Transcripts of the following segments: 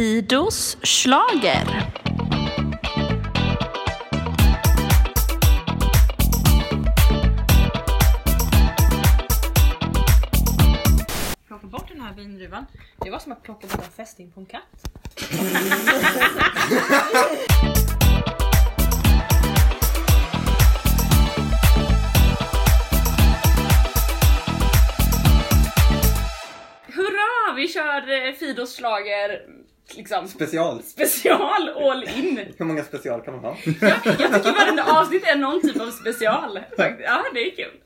Fidos slager. Plocka bort den här vindruvan. Det var som att plocka bort en fästing på en katt. Hurra! Vi kör eh, Fidos slager liksom Special. special all in. Hur många special kan man ha? Jag tycker varenda avsnitt är någon typ av special. Ja, det är kul.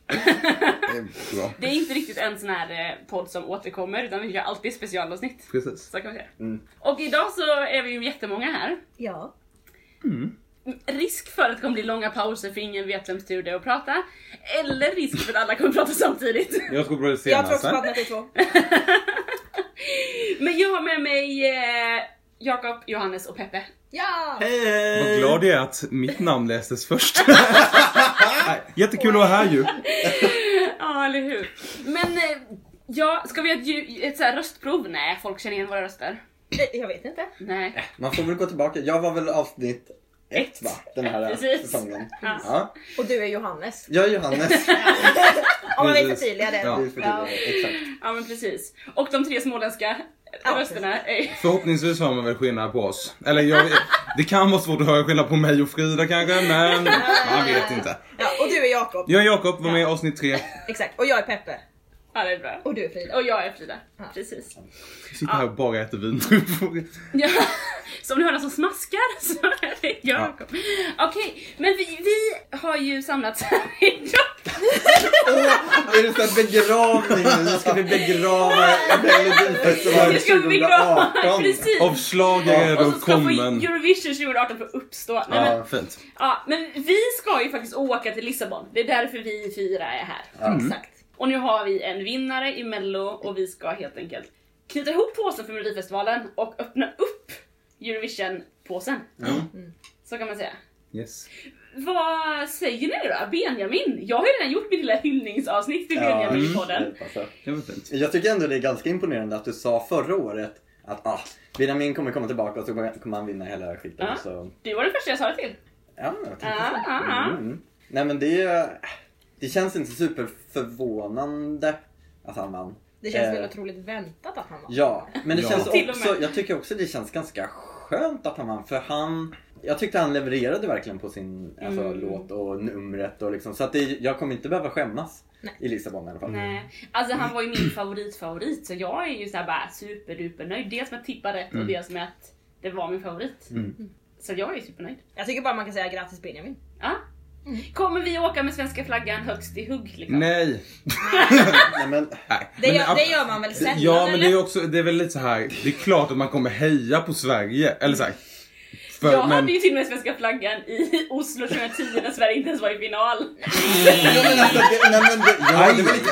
Bra. Det är inte riktigt en sån här eh, podd som återkommer utan vi kör alltid specialavsnitt. Precis. Så kan man säga. Mm. Och idag så är vi ju jättemånga här. Ja. Risk för att det kommer bli långa pauser för ingen vet vems tur det är att prata. Eller risk för att alla kommer prata samtidigt. Jag tror Jag också på att det är två. Men jag har med mig eh, Jakob, Johannes och Peppe. Ja! Hej! Vad glad jag är att mitt namn lästes först. Jättekul att vara här ju. Ja, eller hur. Men eh, ja, ska vi ha ett, ju- ett så här röstprov? Nej, folk känner igen våra röster. Eh, Jag vet inte. Nej. Man får väl gå tillbaka. Jag var väl avsnitt ett va? Den här Precis. säsongen. Ja. Ja. Och du är Johannes. Jag är Johannes. Om man vill förtydliga det. Ja. Exakt. Ja men precis. Och de tre småländska Ja, rösterna. Förhoppningsvis har man väl skillnad på oss. Eller jag, det kan vara svårt att höra skillnad på mig och Frida kanske, men man vet inte. Ja, och du är Jakob. Jag är Jakob, var med i avsnitt tre. Exakt. Och jag är Peppe. Ja det är bra. Och du är Frida. Och jag är Frida. Ja. Precis. Jag sitter här och bara äter vindruvor. Ja. Så om ni hör någon som smaskar så är det Jakob. Okej, men vi, vi har ju samlats här idag. Åh, är det så begravning nu? Nu ska vi begrava Melodifestivalen Nu ska vi begrava, 2018. precis. Av schlager Och så och ska få kommen. Eurovision 2018 få uppstå. Nej, men, Ja. Fint. ja, men vi ska ju faktiskt åka till Lissabon. Det är därför vi fyra är här. Ja. Exakt. Och nu har vi en vinnare i mello och vi ska helt enkelt knyta ihop påsen för Melodifestivalen och öppna upp Eurovision-påsen. Så kan man säga. Yes. Vad säger ni då? Benjamin? Jag har ju redan gjort mitt lilla hyllningsavsnitt till Ja, Benjamin i podden. det passar. Det var fint. Jag tycker ändå det är ganska imponerande att du sa förra året att ah, Benjamin kommer komma tillbaka och så kommer han vinna hela skiten. Ja. Så, Du var den första jag sa det till. ja, jag tänkte Ja, så. ja, ja. Mm. Nej men det, det känns inte superförvånande att han vann. Det känns Eh, väl otroligt väntat att han var. Ja, men det Ja. känns också, jag tycker också det känns ganska skönt att han vann för han jag tyckte han levererade verkligen på sin alltså, Mm. låt och numret och liksom, så att det, jag kommer inte behöva skämmas Nej. i Lissabon i alla fall. Nej, alltså han var ju min favoritfavorit så jag är ju såhär bara superduper nöjd. Dels med att tippa rätt och dels med att det var min favorit. Mm. Så jag är supernöjd. Jag tycker bara man kan säga grattis Benjamin. Ja. Kommer vi åka med svenska flaggan högst i hugg liksom? Nej. Nej, men, Nej. Det, Men gör, det gör man väl sällan Ja men det eller? är också, det är väl lite så här. det är klart att man kommer heja på Sverige. Eller så här. För, Jag men, hade ju till och med svenska flaggan i Oslo 2010 när Sverige inte ens var i final. men det,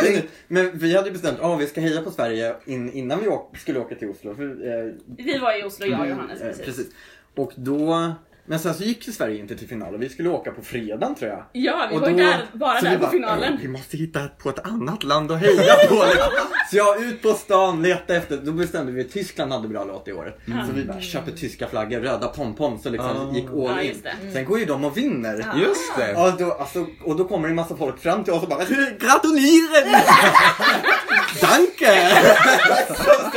det, det vi hade ju bestämt att vi ska heja på Sverige in, innan vi åk, skulle åka till Oslo. För, eh, Vi var i Oslo, jag och Johannes. eh, Precis. Och då, men sen så gick ju Sverige inte till final och vi skulle åka på fredagen tror jag. Ja, vi Och var då- där, bara så där vi på bara, finalen. "Äh, Vi måste hitta på ett annat land att heja på. liksom. så jag ut på stan, leta efter, då bestämde vi att Tyskland hade bra låt i år. Så vi bara köper tyska flaggor, röda pompom så liksom Ah. gick all Ja, in. det. Sen går ju de och vinner. Just det. Och då, alltså, och då kommer det en massa folk fram till oss och bara Gratulerar! Danke!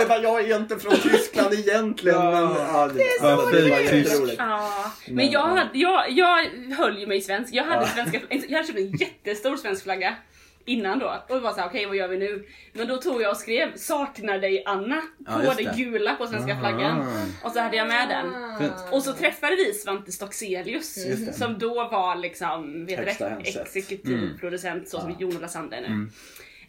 jag, bara, jag är inte från Tyskland egentligen men ja, det, så ja, det var roligt. Ja, men jag, hade, jag, jag höll ju mig svensk. Jag hade, svenska, jag hade köpt en jättestor svensk flagga innan då. Och det var såhär, okej vad gör vi nu? Men då tog jag och skrev saknar dig Anna Ja, på just det det. gula på svenska Aha. flaggan. Och så hade jag med den. Fint. Och så träffade vi Svante Stockselius det. som då var liksom vet du Högsta det, exekutiv Mm. producent så som Ja. Jon Lassander nu. Eh,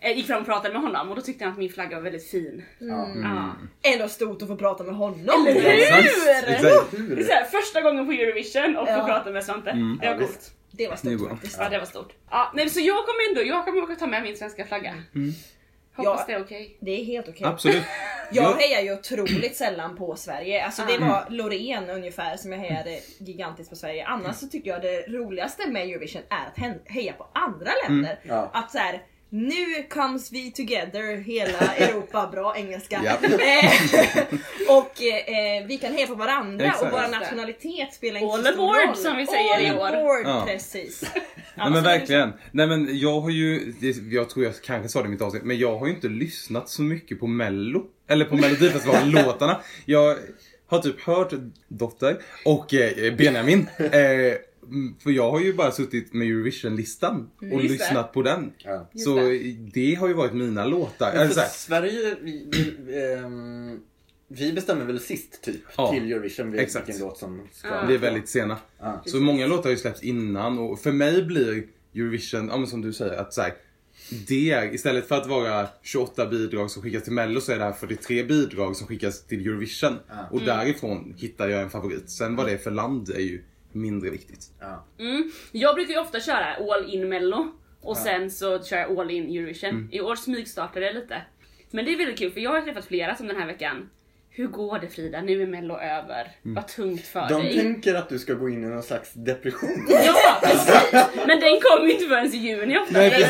Gick fram och pratade med honom och då tyckte han att min flagga var väldigt fin. Ja. Ja. Ändå stort att få prata med honom. Eller hur? Exakt. Exakt. Det är Hur? så här, första gången på Eurovision och få Ja. prata med Svante. Mm. Det var Ja, coolt. Det var Det stort faktiskt. Ja, det var stort. Ja, nej, så jag kommer ändå, jag kommer åka ta med min svenska flagga. Hoppas Ja. det är okej. Det är helt okej. Absolut. Jag Ja. hejar ju otroligt sällan på Sverige. Alltså det Mm. var Loreen ungefär som jag hejade gigantiskt på Sverige. Annars så tycker jag det roligaste med Eurovision är att heja på andra länder. Ja. Att så här, Nu comes we together, hela Europa. Bra engelska. Eh, och eh, vi kan heja på varandra Exakt. och vår nationalitet spelar inte All så stor aboard, roll. som vi säger All i år. Aboard, Ja. precis. Nej Alltså, men verkligen. Nej men jag har ju, jag tror jag kanske sa det i mitt avsnitt, men jag har ju inte lyssnat så mycket på mello. Eller på melodifestivalen-låtarna. Jag har typ hört Dotter och eh, Benjamin. Eh, för jag har ju bara suttit med Eurovision-listan och Just det. lyssnat på den. Ja. Så det har ju varit mina låtar. Eller För Sverige, vi, vi, ehm, vi bestämmer väl sist typ Ja, till Eurovision vilken låt som ska... Ja. vi är väldigt sena. Ja. Så många låtar har ju släppts innan och för mig blir Eurovision, ja men som du säger, att så här, det är istället för att vara 28 bidrag som skickas till Mello så är det här 43 bidrag som skickas till Eurovision. Ja. Och därifrån hittar jag en favorit. Sen vad det är för land är ju mindre viktigt. Ja. Mm. Jag brukar ju ofta köra all in mello och sen så kör jag all in Eurovision. Mm. I år smygstartade det lite. Men det är väldigt kul för jag har träffat flera som den här veckan. Hur går det Frida? Nu är mello över. Mm. Vad tungt för De dig. tänker att du ska gå in i någon slags depression. Ja precis! Men den kommer ju inte förrän i juni ofta. Nej,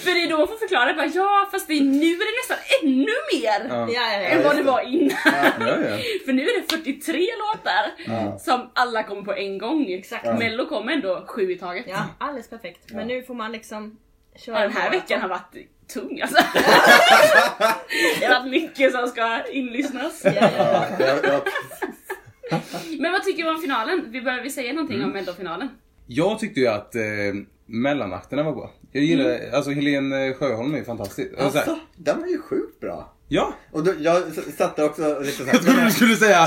för det är då man får förklara bara ja fast det är, nu är det nästan ännu mer Ja. Ja, ja, än vad det var innan. Ja, ja. För nu är det 43 låtar Ja. som alla kommer på en gång. Exakt. Ja. Mello kommer ändå sju i taget. ja, alldeles perfekt. Men nu får man liksom köra Ja, den här veckan har varit tung alltså. det har varit mycket som ska inlyssnas. Ja, ja, ja. Ja, ja, Men vad tycker du om finalen? Vi behöver vi säga någonting om Mellofinalen? Jag tyckte ju att eh, mellanakterna var bra. Jag gillar, alltså Helene Sjöholm är ju fantastisk. Och så här, alltså, den var ju sjukt bra. Ja, Och då, jag satte också lite Jag trodde du såhär... skulle säga,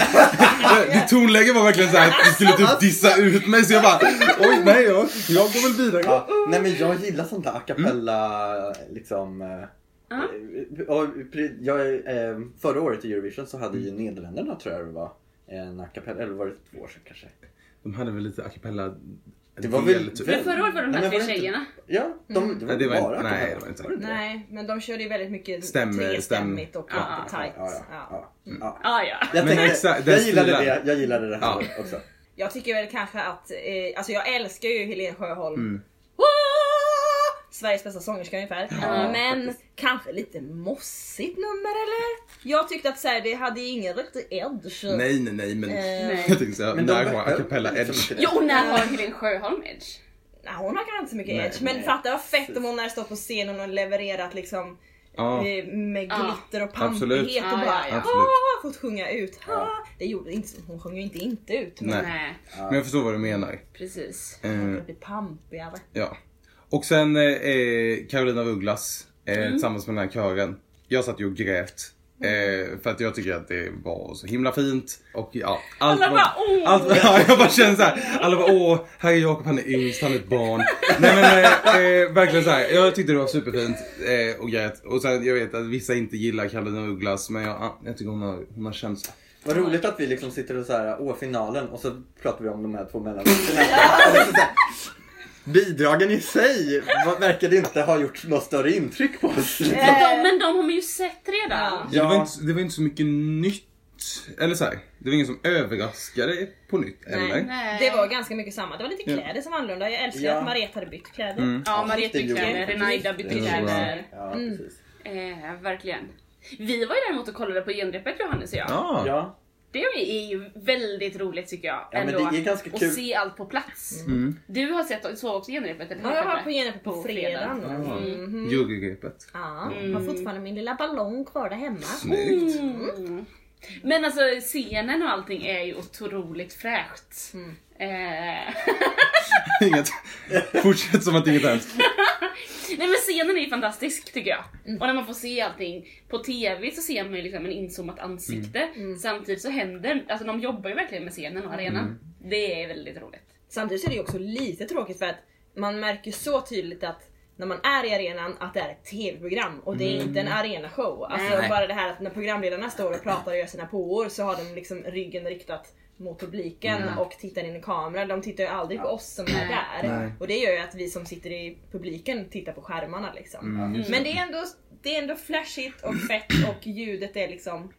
ditt tonläge var verkligen såhär att du skulle typ dissa ut mig så jag bara, oj nej jag, jag går väl vidare. Ja, nej men jag gillar sånt där a cappella liksom. eh, och pre- jag, eh, förra året i Eurovision så hade ju Nederländerna tror jag det var en a cappella, eller var det två år sedan kanske? De hade väl lite a cappella Det var väl- typ. Men förra året var de Nej, här men tre tjejerna. Ja, de, det var, det var bara cappella. nej, det var inte. Nej, men de körde ju väldigt mycket Stäm- trestämmigt och Ja, tight. Ja, ja, Ja. ja, ja. Ah, ja. Jag, tänkte, exakt, jag gillade det, jag gillade det här Ja. också. Jag tycker väl kanske att, eh, alltså jag älskar ju Helene Sjöholm. Mm. Sveriges bästa sångerska ungefär. Ja, men faktiskt. kanske lite mossigt nummer eller? Jag tyckte att så här, det hade ingen riktig edge. Nej nej nej men Eh, jag tänkte såhär, när har a cappella edge? Jo, när har Helene Sjöholm edge? nej, hon har kanske inte så mycket Nej, edge. Men nej. fatta vad fett om hon hade stått på scenen och levererat liksom Ja, eh, med glitter och pampighet och Ja, bara ja, ah, fått sjunga ut. Ah. Det gjorde inte, hon sjöng ju inte inte ut. Men Nej. Nej, men jag förstår vad du menar. precis. Eh, det blir pampigare. ja. Och sen eh, eh, Carolina af Ugglas eh, tillsammans med den här kören. Jag satt ju och grät. Eh, för att jag tycker att det var så himla fint. Och ja, allt Alla bara, åh! allt, ja, jag bara känner såhär. Alla bara åh, här är Jakob, han är yngst, han är ett barn. Nej men eh, eh, verkligen såhär. Jag tyckte det var superfint eh, och grät. Och sen jag vet att vissa inte gillar Carolina af Ugglas men jag, ja, jag tycker hon har, hon har känsla. Vad roligt att vi liksom sitter och så här, åh finalen och så pratar vi om de här två mellanakterna. Så här, Bidragen i sig verkade inte ha gjort något större intryck på oss. Men de, men de har man ju sett redan. Ja. Ja. Det, var inte, det var inte så mycket nytt. Eller såhär, det var ingen som överraskade på nytt. Eller? Nej. Det var ganska mycket samma. Det var lite Ja. kläder som var annorlunda. Jag älskar Ja. att Mariette hade bytt kläder. Mm. Ja, Mariette bytte kläder, de. Renaida bytte kläder. Ja, Mm. precis. Eh, verkligen. Vi var ju däremot och kollade på genrepet Johannes och jag. Ja. Ja, Det är ju väldigt roligt tycker jag. Ja, ändå, det är ganska att kul. se allt på plats. Mm. Du har sett så också genrepet eller? Ja, jag var på genrepet på, På fredagen. fredagen. Mhm. Jurygreppet. Ja, Mm. har fortfarande min lilla ballong kvar där hemma. Snyggt. Mm. Men alltså scenen och allting är ju otroligt fräscht. Mm. Eh, Inget. Fortsätt som att inget hänt. Nej men scenen är ju fantastisk tycker jag. Mm. Och när man får se allting. På TV så ser man ju liksom en inzoomat ansikte. Mm. Samtidigt så händer, alltså de jobbar ju verkligen med scenen och arenan. Mm. Det är väldigt roligt. Samtidigt är det ju också lite tråkigt för att man märker så tydligt att när man är i arenan att det är ett TV-program och det är inte en arenashow. Alltså Nej. bara det här att när programledarna står och pratar och gör sina påor så har de liksom ryggen riktat mot publiken Mm. och tittar in i kameran. De tittar ju aldrig på oss som är där. Nej. Och det gör ju att vi som sitter i publiken tittar på skärmarna liksom. Mm, Men det är, ändå, det är ändå flashigt och fett och ljudet är liksom...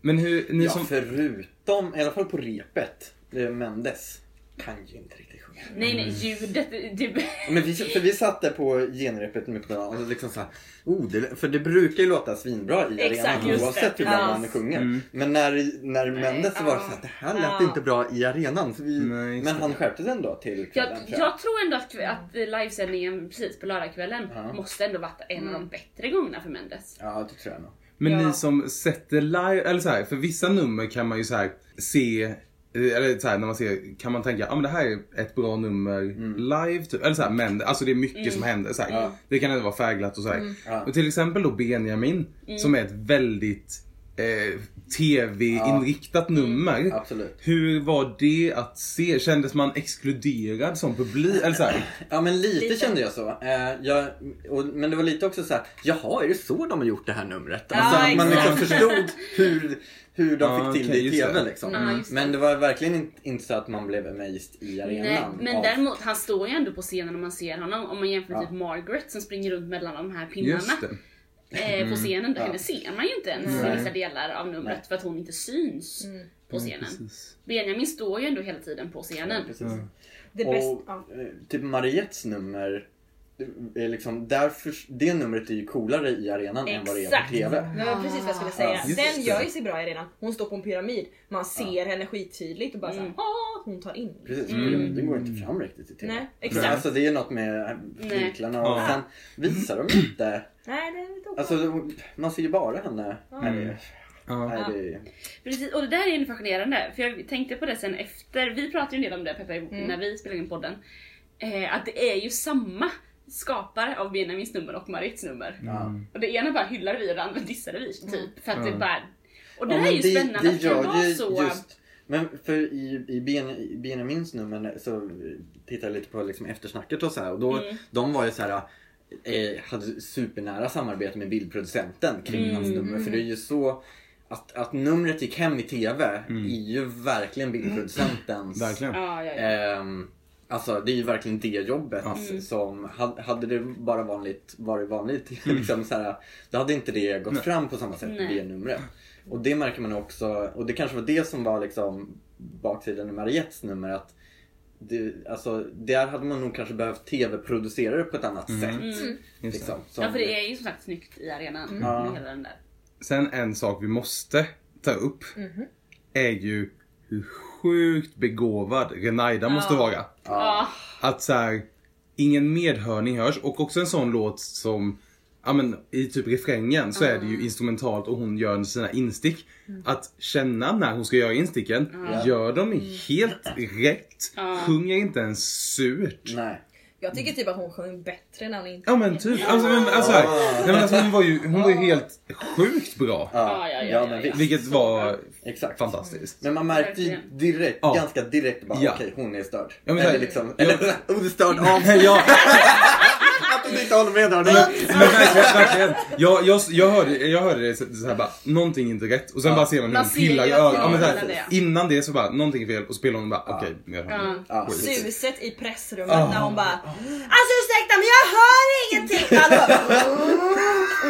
Men hur, ni ja som... förutom, i alla fall på repet, eh, Mendes. Kan ju inte riktigt sjunga. Nej nej, ljudet. Det, Men vi, för vi satt där på genrepet med på och liksom så här, oh, det, för det brukar ju låta svinbra i Exakt, arenan just oavsett det. hur bra Ja. man sjunger. Mm. Men när, när Mendes så var det så att det här lät Ja. inte bra i arenan. Så vi, Nej, men han skärpte sig ändå till jag, kvällen. tror jag. jag tror ändå att, att livesändningen precis på lördagskvällen Ja. måste ändå varit en av de bättre gångerna för Mendes. Ja, det tror jag nog. Men Ja. ni som sätter live, eller så här, för vissa nummer kan man ju så här se eller så här, när man ser, kan man tänka, ja ah, men det här är ett bra nummer live typ. Eller så här, men alltså det är mycket som händer. Så här. Ja. Det kan ändå vara färgglatt och så här. Ja. Och till exempel då Benjamin, som är ett väldigt eh, tv-inriktat nummer. Absolut. Hur var det att se? Kändes man exkluderad som publik? Eller så här, Ja men lite, Lite. kände jag så. Eh, jag, och, men det var lite också så här, jaha är det så de har gjort det här numret? Ja, Alltså att man liksom förstod hur, hur de Ja, fick till okej, det i TV det. liksom. Ja, just det. Men det var verkligen inte, inte så att man blev amazed i arenan. Nej, men av- däremot, han står ju ändå på scenen om man ser honom. Om man jämför med Ja. typ Margaret som springer runt mellan de här pinnarna eh, på scenen. Ja. Henne ser man ju inte ens i vissa delar av numret Nej. för att hon inte syns på scenen. Precis. Benjamin står ju ändå hela tiden på scenen. Precis. Det och. Ja. eh, typ Mariettes nummer, liksom, därför, det numret är ju coolare i arenan än vad det är på Exakt. TV. Det var precis vad jag skulle säga. Ja, Den det. gör ju sig bra i arenan. Hon står på en pyramid. Man ser henne skittydligt och bara Mm. såhär, ah, hon tar in. Precis, Mm. pyramiden går inte fram riktigt i TV. Nej, Men exakt. alltså det är något med vinklarna och Ja. sen visar de inte. Nej, det är lite. Alltså man ser ju bara henne. Det, Ja. det, Precis, och det där är ju fascinerande. För jag tänkte på det sen efter, vi pratade ju en del om det Peppe Mm. när vi spelade in podden. Eh, att det är ju samma skapare av Benjamins nummer och Marits nummer. ja. Och det ena bara hyllade vi och det andra dissade vi typ. För att det bara... Och det Ja, där är ju spännande att det kan vara så... just- Men för i, i, ben, Benjamins nummer så tittade jag lite på liksom eftersnacket och så här och då, Mm. de var ju så här eh, hade supernära samarbete med bildproducenten kring Mm. hans nummer för det är ju så att, att numret gick hem i TV Mm. är ju verkligen bildproducentens Verkligen. Ja, ja, ja. Ehm, alltså det är ju verkligen det jobbet Ja. Mm. som, hade det bara vanligt, varit vanligt, liksom så här, då hade inte det gått Nej. fram på samma sätt Nej. via numret. Och det märker man också, och det kanske var det som var liksom baksidan i Mariettes nummer att det, alltså, där hade man nog kanske behövt tv-producera det på ett annat Mm. sätt. Mm. Det. Liksom, som- Ja för det är ju som sagt snyggt i arenan. Ja. Med hela den där. Sen en sak vi måste ta upp Mhm. är ju hur sjukt begåvad Renaida måste Ja. vara. Ja. Att så här, ingen medhörning hörs och också en sån låt som Ja men i typ refrängen så är det ju instrumentalt och hon gör sina instick. Att känna när hon ska göra insticken, Ja. gör dem helt rätt. Sjunger inte ens surt. Nej. Jag tycker typ att hon sjöng bättre när hon inte Ja men typ, alltså, men, alltså, här, nej, men alltså hon var ju, hon var ju helt sjukt bra. Ja, ja, ja, ja, men ja. visst. Vilket var Exakt. fantastiskt. Men man märkte ju direkt, Ja. ganska direkt bara Ja. okej hon är störd. Ja, men så eller liksom, eller ostörd av ja, att hon inte håller med där. men verkligen, verkligen. Jag, jag, jag, hörde, jag hörde det så, så här bara, någonting är inte rätt. Och sen Ja. bara ser man hur Man hon ser pillar i att öronen. hon Ja, men så pillar här, det. innan det så bara, någonting är fel. Och så pillar hon bara, okej. jag hör Ja. Ja. Skit. Suset i pressrummet Ah. när hon bara Alltså ursäkta men jag hör ingenting!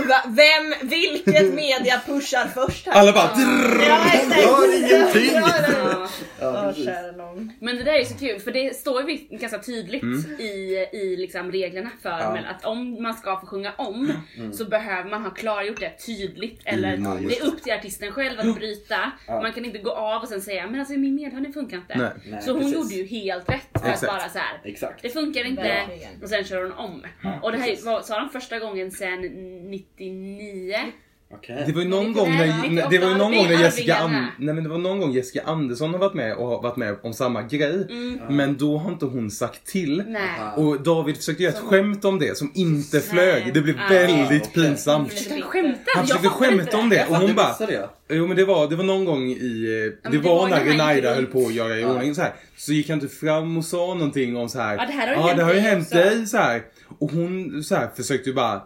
Va- Vem, vilket media pushar först här? Alla bara, Ja, exakt. Hör ingenting! Ja, ja, ja. Ja. Ja, Åh, precis. kära nån. Men det där är så kul för det står ju ganska tydligt Mm. i, i liksom reglerna för Ja. men att om man ska få sjunga om så behöver man ha klargjort det tydligt eller Mm, det är upp till artisten själv att bryta. Ja. Man kan inte gå av och sen säga men alltså min medhörning funkar inte. Nej. Nej, så hon precis. gjorde ju helt rätt för Exakt. att bara så här. Exakt. Det funkar inte Verkligen. och sen kör hon om. och det här var, sa de första gången sen 99. Okej. Det var ju någon gång när, det var ju någon gång när. Jessica, An, nej, men det var någon gång Jessica Andersson har varit med och har varit med om samma grej. Men då har inte hon sagt till. Nej. Och David försökte göra ett skämt om det som inte flög. Det blev Ah. väldigt Okej. pinsamt. Han skämta? Han försökte skämta om det och hon bara. Jo men det var, det var någon gång i, eh, det det var var när Renaida höll på att göra i ordning så här. Så gick han inte fram och sa någonting om så här. Ja, det här har ju ja, hänt det har ju dig hänt också." dig så här. Och hon så här försökte ju bara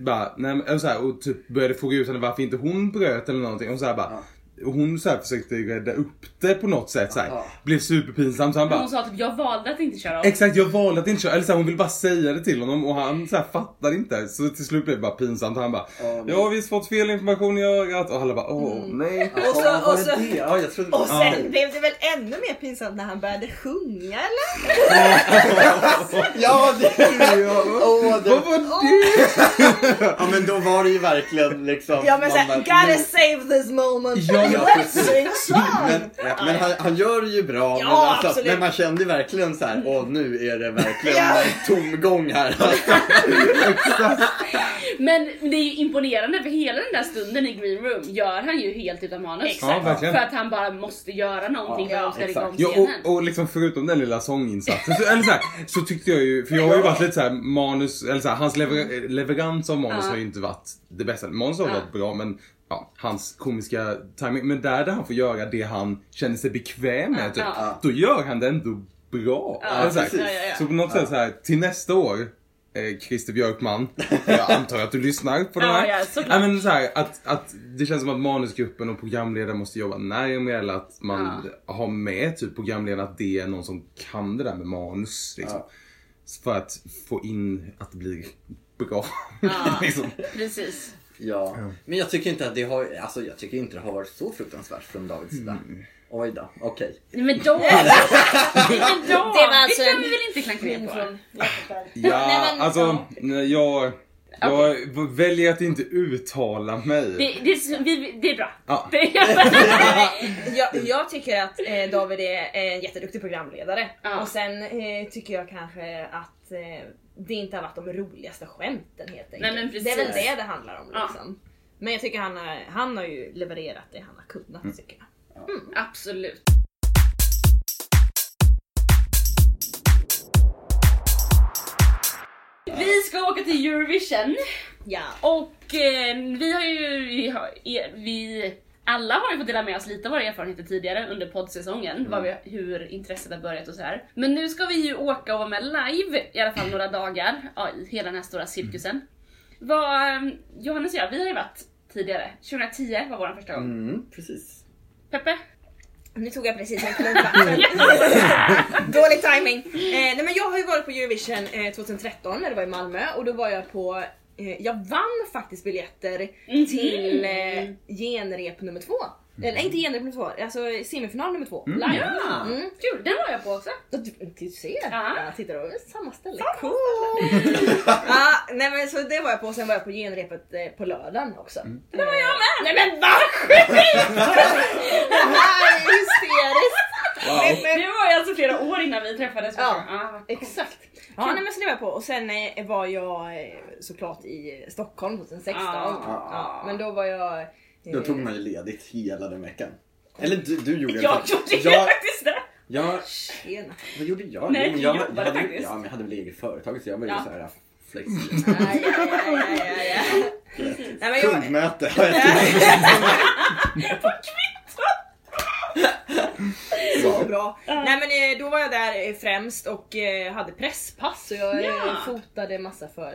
bara, nej, men, så här, och typ började fråga ut henne varför inte hon bröt eller någonting och så här bara Ja hon så här försökte rädda upp det på något sätt så här. Ja. Blev superpinsam så han bara Hon sa typ jag valde att inte köra om. Exakt, jag valde att inte köra. Eller så här, hon ville bara säga det till honom och han så här, fattar inte. Så till slut blev det bara pinsamt. Han bara, Ja, men- jag har visst fått fel information i ögat. Och alla bara, åh nej. Och så- Ja, var och det så- det? Ja, jag trodde... Och sen Ja. blev det väl ännu mer pinsamt när han började sjunga eller? Ja, det... Åh, det... Vad var det? Ja, men då var det ju verkligen liksom... Ja men såhär, gotta save this moment. Ja, ja, Let's precis. sing a song! Men, men han, han gör det ju bra. Ja, men, alltså, absolut. men man kände verkligen så här, åh nu är det verkligen Ja. tomgång här. Men det är ju imponerande för hela den där stunden i green room gör han ju helt utan manus. Exakt. Ja. För att han bara måste göra någonting Ja, för att de ska rigga om exakt. Ja, scenen. och, och liksom förutom den lilla sånginsatsen så, eller så, här, så tyckte jag ju, för jag har ju varit lite så här manus, eller så här, hans lever, leverans av manus Ja. har ju inte varit det bästa. Manus har Ja. varit bra men ja, hans komiska timing. Men där, där han får göra det han känner sig bekväm med typ, Ja. då gör han det ändå bra. Ja, Eller så, här, så på något sätt så här, till nästa år eh, Christer Björkman, jag antar att du lyssnar på den Ja, här. ja, men så här, att, att det känns som att manusgruppen och programledaren måste jobba närmare eller att man har med typ programledaren att det är någon som kan det där med manus. Liksom. För att få in att det blir bra. Liksom. Precis. Ja, men jag tycker inte att det har, alltså jag tycker inte det har varit så fruktansvärt från Davids sida. Mm. Oj då, okej. Nej, Men då... Nej, men då... Det var alltså det kan en- vi väl inte klanka ner på? Ja, Nej, men, alltså jag, jag väljer att inte uttala mig. Det, det, vi, det är bra. Ja. Jag, jag tycker att eh, David är en jätteduktig programledare. Ja. Och sen eh, tycker jag kanske att eh, det inte har varit de roligaste skämten helt enkelt. Nej, det är väl det det handlar om Ja. liksom. Men jag tycker han har, han har ju levererat det han har kunnat Mm. tycker jag. Absolut. Vi ska åka till Eurovision Ja. och eh, vi har ju, vi, har, vi alla har ju fått dela med oss lite av våra erfarenheter tidigare under poddsäsongen, vad vi, hur intresset har börjat och så här. Men nu ska vi ju åka och vara med live i alla fall några dagar ja, i hela den här stora cirkusen. Vad, eh, Johannes och jag, vi har ju varit tidigare. 2010 var vår första gång. Mm, precis. Peppe? Nu tog jag precis en klunk vatten. Dålig timing. Eh, nej men jag har ju varit på Eurovision eh, 2013 när det var i Malmö och då var jag på jag vann faktiskt biljetter Mhm. till eh, genrep nummer två. Eller inte genrep nummer två, alltså semifinal nummer två. Live. Ja, Mm. kul. Den var jag på också. Du, du ser, Ja. jag tittar över samma ställe. Cool. ja, nej men så det var jag på, sen var jag på genrepet eh, på lördagen också. Det var jag med! Nej men vad sjukt! Det här är hysteriskt! Men- men- Det var ju alltså flera år innan vi träffades. Ja, coolt. Exakt. Ja, nej, men så det var jag på och sen eh, var jag eh, såklart i Stockholm 2016. Ah. Ja, men då var jag... eh, Då tog man ju ledigt hela den veckan. Eller du, du gjorde det. Jag faktiskt. gjorde ju jag, faktiskt det. jag, Tjena. Vad gjorde jag? Nej, Jo, men du jag, jobbade jag hade, faktiskt. Ja, men jag hade väl eget företag så jag var ju Ja. så här flexibel. Aj, aj, aj, aj, aj, aj. Nej, men jag, Kundmöte har jag till. så bra. Nej men eh, då var jag där eh, främst och eh, hade presspass och jag Ja. fotade massa för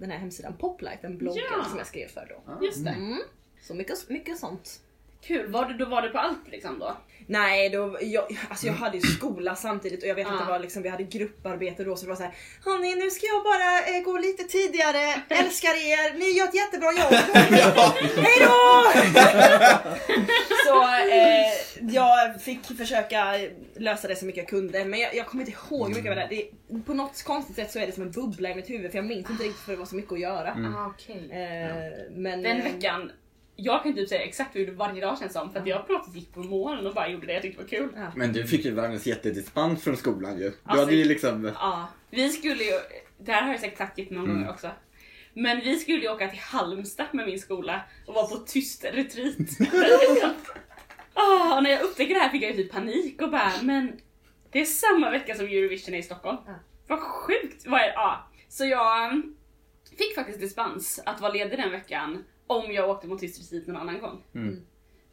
den här hemsidan Poplight, den bloggen Ja. som jag skrev för då. Just det. Mm. Så mycket, mycket sånt. Kul. Var du, då var du på allt liksom då? Nej, då, jag, alltså jag hade ju skola samtidigt och jag vet att Ja. det var liksom, vi hade grupparbete då så det var såhär Hörni nu ska jag bara eh, gå lite tidigare, älskar er, ni gör ett jättebra jobb. Hejdå! så eh, jag fick försöka lösa det så mycket jag kunde men jag, jag kommer inte ihåg mycket jag var där. Det, på något konstigt sätt så är det som en bubbla i mitt huvud för jag minns inte riktigt för det var så mycket att göra. Ah, okej. Eh, men, Den eh, veckan, jag kan typ säga exakt jag gjorde varje dag känns som. För att jag sätt gick på moln och bara gjorde det jag tyckte var kul. Ja. Men du fick ju världens jättedispens från skolan ju. Du Alltså- hade ju liksom... Ja, vi skulle ju, det här har jag säkert sagt jättemånga Mm. gånger också. Men vi skulle ju åka till Halmstad med min skola och vara på tyst retreat. Och när jag upptäckte det här fick jag ju typ panik och bara, men det är samma vecka som Eurovision är i Stockholm. Ja. Vad sjukt! Vad är, ja. Så jag mm, fick faktiskt dispens att vara ledig den veckan om jag åkte mot tyst retreat någon annan gång. Mm.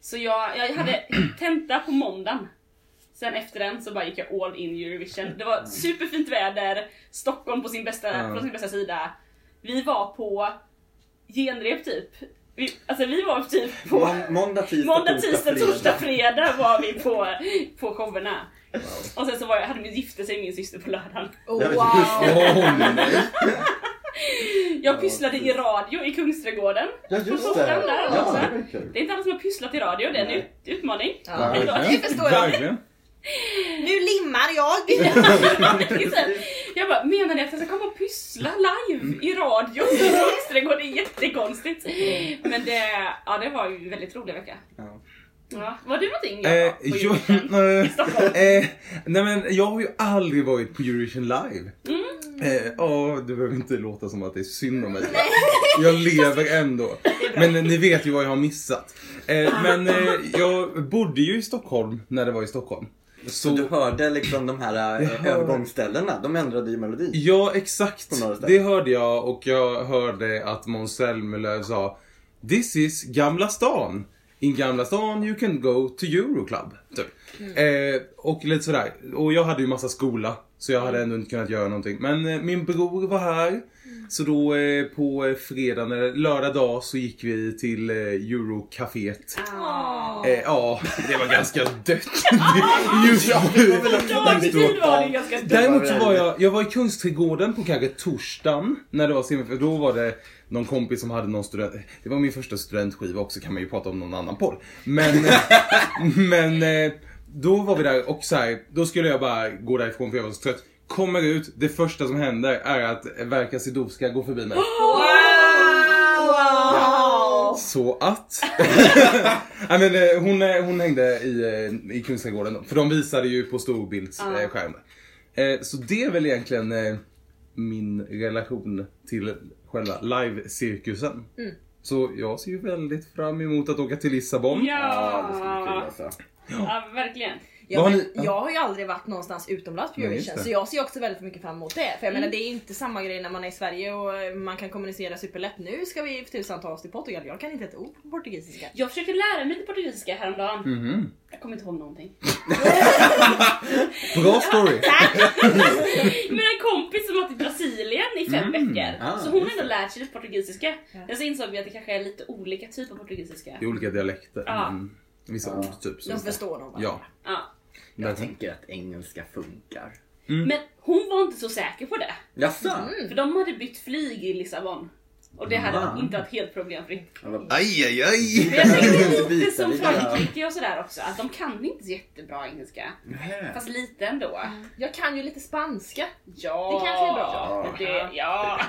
Så jag, jag hade tenta på måndagen. Sen efter den så bara gick jag all in Eurovision. Det var superfint väder, Stockholm på sin bästa, Ja. på sin bästa sida. Vi var på genrep typ Vi, alltså vi var typ på Mån- Måndag, tisdag, måndag, tisdag, torsdag, fredag var vi på, på showerna. Och sen så var jag, hade min gifte sig min syster på lördagen. Oh, wow! Jag pysslade i radio i Kungsträdgården. Ja, På just det. där Ja, också. det. Det är inte alla som har pysslat i radio, det är en ut, utmaning. Ja, det förstår jag. Nu limmar jag. Jag bara, menar ni att jag ska komma och pyssla live i radio i Kungsträdgården? Det är jättekonstigt. Men det, ja, det var ju en väldigt rolig vecka. Ja. Ja, var du någonting Eh, Jakob, på jag, Eurovision i Stockholm? eh, nej men jag har ju aldrig varit på Eurovision live. Mm. Eh, Ja, det behöver inte låta som att det är synd om mig. Jag lever ändå. Men eh, ni vet ju vad jag har missat. Eh, men eh, jag bodde ju i Stockholm när det var i Stockholm. Så du hörde liksom de här eh, Jag hör- övergångsställena, de ändrade ju melodi. Ja, exakt. Det hörde jag och jag hörde att Måns Zelmerlöw sa This is Gamla stan. In Gamla stan you can go to Euroclub. Typ. Eh, och lite sådär. Och jag hade ju massa skola. Så jag hade ändå inte kunnat göra någonting. Men eh, min bror var här. Så då eh, på eh, fredagen, eller lördag dag, så gick vi till eh, Eurocaféet. Eh, ja, det var ganska dött. Just, dumt. Däremot så var jag, jag var i Kungsträdgården på kanske torsdagen när det var semifinal. Då var det någon kompis som hade någon student... Det var min första studentskiva också kan man ju prata om någon annan podd. Men, men eh, då var vi där och så här, då skulle jag bara gå därifrån för jag var så trött. Kommer ut, det första som händer är att Verka Sidowska går förbi mig. Wow! Så att... Nej, men, eh, hon, eh, hon hängde i, eh, i Kungsträdgården för de visade ju på storbildsskärm. Eh, så det är väl egentligen min relation till själva live-cirkusen. Så jag ser ju väldigt fram emot att åka till Lissabon. Ja, det ska bli kul Ja, alltså. ja verkligen. Ja, men ni- jag har ju aldrig varit någonstans utomlands på Eurovision det. så jag ser också väldigt mycket fram emot det. För jag Mm. menar det är inte samma grej när man är i Sverige och eh, man kan kommunicera superlätt. Nu ska vi för tusan ta oss till Portugal. Jag kan inte ett ord på portugisiska. Jag försökte lära mig lite portugisiska häromdagen. Mhm. Jag kommer inte ihåg någonting. Bra story! Men en kompis som var till Brasilien i fem Mm. veckor. Ah, så hon har ändå lärt sig lite portugisiska. Men så insåg vi att det kanske är lite olika typer av portugisiska. I olika dialekter. Ja. Mm. Vissa Ja. ord typ. De förstår nog Ja. Ja. Jag tänker att engelska funkar. Men hon var inte så säker på det. Jaså? För de hade bytt flyg i Lissabon. Och det hade inte varit helt problemfritt. Aj, aj, aj! Men jag tänkte lite som. Frankrike och sådär också, att de kan inte så jättebra engelska. Nähä. Fast lite ändå. Jag kan ju lite spanska. Ja, Det kanske är bra. Ja, det, ja.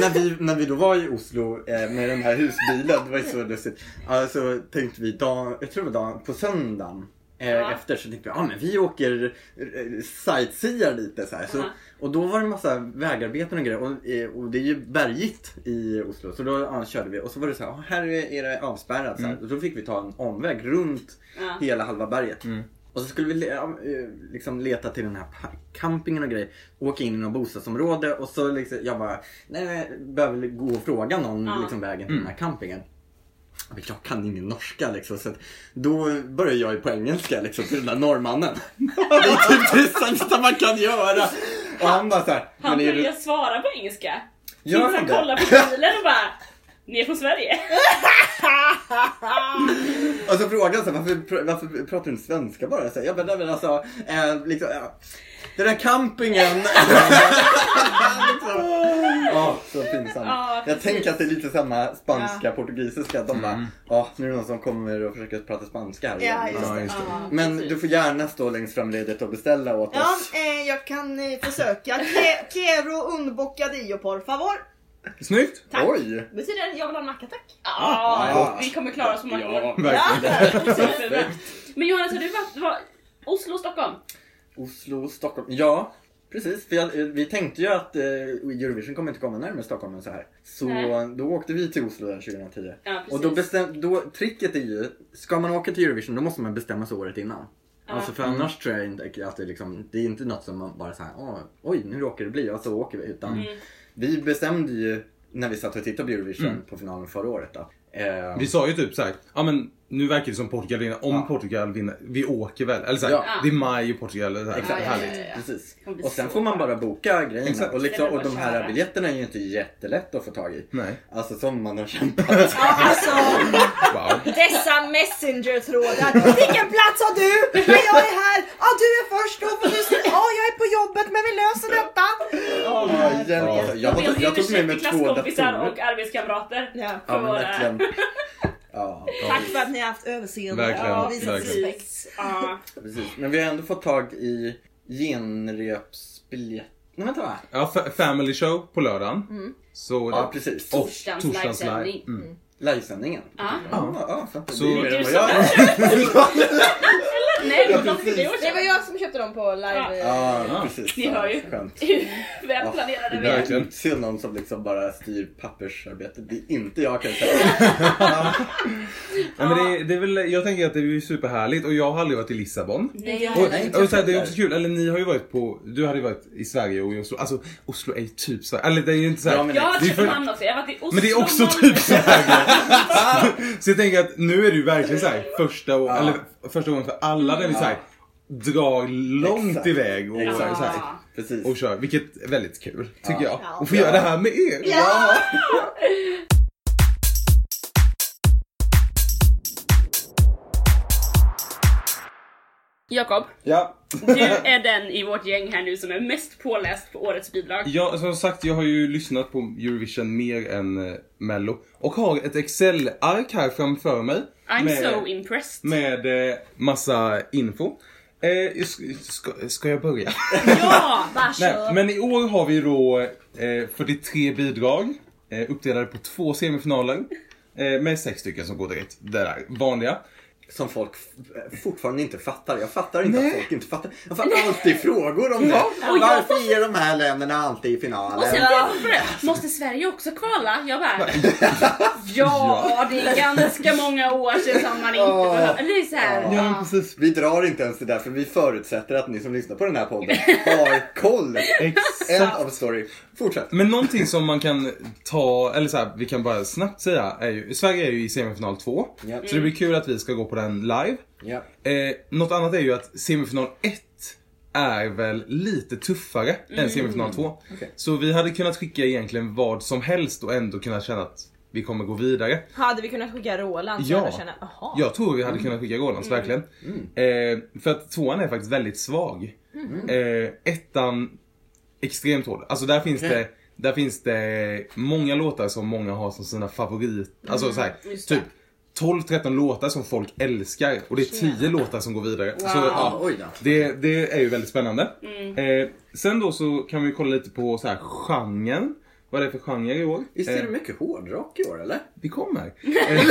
När, vi, när vi då var i Oslo eh, med den här husbilen, det var ju så lustigt. Ja, så tänkte vi, dag, jag tror det var dag, på söndagen Ja. efter så tänkte vi, ja men vi åker eh, sightseear lite så här. Så, och då var det en massa vägarbeten och grejer och, eh, och det är ju bergigt i Oslo. Så då ja, körde vi och så var det så här, "Ja, här är det avspärrat så här. Och då fick vi ta en omväg runt Ja. hela halva berget. Mm. Och så skulle vi eh, liksom leta till den här campingen och grejer. Åka in i något bostadsområde och så liksom, jag bara, nej, nej behöver gå och fråga någon Ja. liksom, vägen till den här campingen. Men jag kan ingen norska liksom, så då börjar jag ju på engelska liksom till den där norrmannen. det är typ det sämsta man kan göra. Och han bara såhär, Han börjar du... svara på engelska. Gör han det? kollar på bilen och bara Ni är från Sverige? Och så frågade han så här, varför, varför pratar du inte svenska bara? Så här, jag bara, men alltså, eh, liksom, ja. Den där campingen. liksom. Åh, så pinsamt. Ja, jag tänker att det är lite samma spanska, portugisiska. Att de bara, ja nu är det någon som kommer och försöker prata spanska här. Ja, just Ja, just det. Ja. Men precis. du får gärna stå längst fram ledet och beställa åt Ja, oss. eh, jag kan eh, försöka. Quiero un bocadillo por favor. Snyggt! Tack. Oj! Betyder det jag vill ha en macka tack? Ja, Ja. vi kommer klara oss på marknaden. Verkligen. Superbra. Men Johannes, har du varit, var, Oslo Stockholm? Oslo, Stockholm. Ja, precis. För jag, vi tänkte ju att eh, Eurovision kommer inte komma närmare Stockholm än så här. Så Nej. då åkte vi till Oslo den 2010. Ja. Och då bestäm, då, tricket är ju, ska man åka till Eurovision då måste man bestämma sig året innan. Ja. Alltså för annars tror jag inte att det, liksom, det är inte något som man bara såhär, oj nu råkar det bli och så åker vi. Utan Mm. vi bestämde ju när vi satt och tittade på Eurovision Mm. på finalen förra året då. Eh, Vi sa ju typ så här, ja men nu verkar det som Portugal vinner. Om Ja. Portugal vinner, vi åker väl. Eller så här, Ja. det är maj och Portugal. eller Så här, Exakt, ja, härligt. ja, ja. precis. Och sen får man bara boka grejerna. Exakt. Och, liksom, och de här biljetterna är ju inte jättelätt att få tag i. Nej. Alltså som man har kämpat. Ja, alltså Wow. dessa messenger-trådar. Vilken plats har du? Men jag är här. Ja, du är först. Då får du. Ja, jag är på jobbet men vi löser detta. Ja, hjälp. Jag, jag, jag tog med mig två klasskompisar datorer. och arbetskamrater. Ja. Ja, men våra- verkligen. Ja, Tack för att ni har haft överseende. Verkligen, Ja, visat respekt. Ja. precis. Men vi har ändå fått tag i genrepsbiljett. Nej, vänta va? Ja, fa- family show på lördagen. Så, Ja, precis. Och Torsdagens torsdagens live. livesändning. Mm. Livesändningen. Ja. Så- det är Du som Nej, Ja, men de precis. det var Det var jag som köpte dem på live. Ja, Ja. precis. Ni hör ju. Skönt. välplanerade Ja, vi är. verkligen. Se någon som liksom bara styr pappersarbetet. Det är inte jag kan jag säga. Ja, men det, det är väl, jag tänker att det är superhärligt och jag har aldrig varit i Lissabon. Nej, jag Och, Nej, inte och så här, det är också kul, eller ni har ju varit på, du hade ju varit i Sverige och i Oslo. Alltså Oslo är ju typ Sverige, eller det är ju inte så här, Ja, men Jag har det är varit i Köpenhamn också, jag har varit i Oslo. Men det är också typ Sverige. så jag tänker att nu är det ju verkligen så här, första, Ja. eller, första gången för alla där vi så här, drar långt Exakt. iväg och, Exakt. så här, Precis. och kör. Vilket är väldigt kul, tycker jag. Ja. Och få göra det här med er. Jakob, Ja. du är den i vårt gäng här nu som är mest påläst på årets bidrag. Ja, som sagt, jag har ju lyssnat på Eurovision mer än eh, Mello. Och har ett Excel-ark här framför mig. I'm med, so impressed. Med eh, massa info. Eh, ska, ska, jag börja? Ja, Nej, Varsågod. men i år har vi då eh, 43 bidrag. Eh, uppdelade på två semifinaler. Eh, med sex stycken som går direkt. Det där vanliga. Som folk fortfarande inte fattar. Jag fattar inte Nej. att folk inte fattar. Jag får alltid frågor om det. Och jag- Varför är de här länderna alltid i finalen? Och sen det? Måste Sverige också kvala? Jag bara... Ja, det är ganska många år sedan som man inte behöver... Det är så här, Ja. Ja, ja. precis. Vi drar inte ens det där för vi förutsätter att ni som lyssnar på den här podden har koll. End Exakt. of story. Fortsätt. Men någonting som man kan ta, eller så här, vi kan bara snabbt säga, är ju, Sverige är ju i semifinal 2. Ja. Så det blir kul att vi ska gå på den live. Ja. Eh, något annat är ju att semifinal 1 är väl lite tuffare än semifinal 2. Okej. Så vi hade kunnat skicka egentligen vad som helst och ändå kunna känna att vi kommer gå vidare. Hade vi kunnat skicka Roland så Ja. hade jag känt, jaha. Jag tror vi hade kunnat skicka Rolands, verkligen. Eh, för att tvåan är faktiskt väldigt svag. Eh, ettan, extremt hård. Alltså där finns Okej. det där finns det många låtar som många har som sina favoriter. Alltså så här, just det. typ 12-13 låtar som folk älskar och det är 10 låtar som går vidare. Så, Wow. ja, Oj då. det, det är ju väldigt spännande. Eh, sen då så kan vi kolla lite på så här genren. Vad det är för genre i år. Visst är Eh, det mycket hårdrock i år eller? vi kommer. Eh,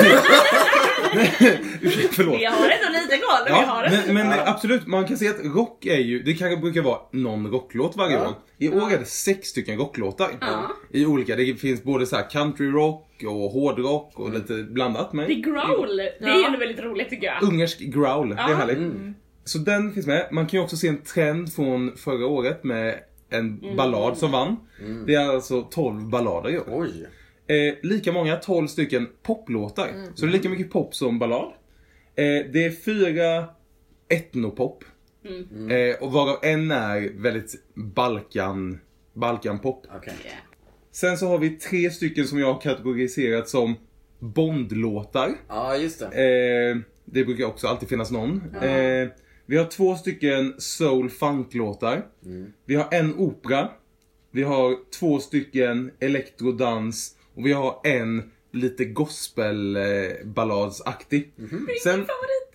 Ursäkta, Förlåt. Vi har ändå lite koll. vi har Ja, det. men, men absolut, man kan se att rock är ju, det kanske brukar vara någon rocklåt varje Ja. år. I år är det sex stycken rocklåtar. Ja. I olika, det finns både så här country rock och hårdrock och lite blandat. Men Det är growl. Det är Ja. ändå väldigt roligt tycker jag. ungersk growl, det är Ja. härligt. Mm. Så den finns med. Man kan ju också se en trend från förra året med en Mm. ballad som vann. Det är alltså 12 ballader år. Oj. Eh, lika många, 12 stycken poplåtar. Så det är lika mycket pop som ballad. Eh, det är fyra etnopop. Eh, och varav en är väldigt Balkan, Balkanpop. Yeah. Sen så har vi tre stycken som jag har kategoriserat som Bondlåtar. Ja, just det. Eh, det brukar också alltid finnas någon. Eh, vi har två stycken soul funk-låtar. Vi har en opera. Vi har två stycken elektrodans. Och vi har en lite gospelballadsaktig. Sen, Favorit.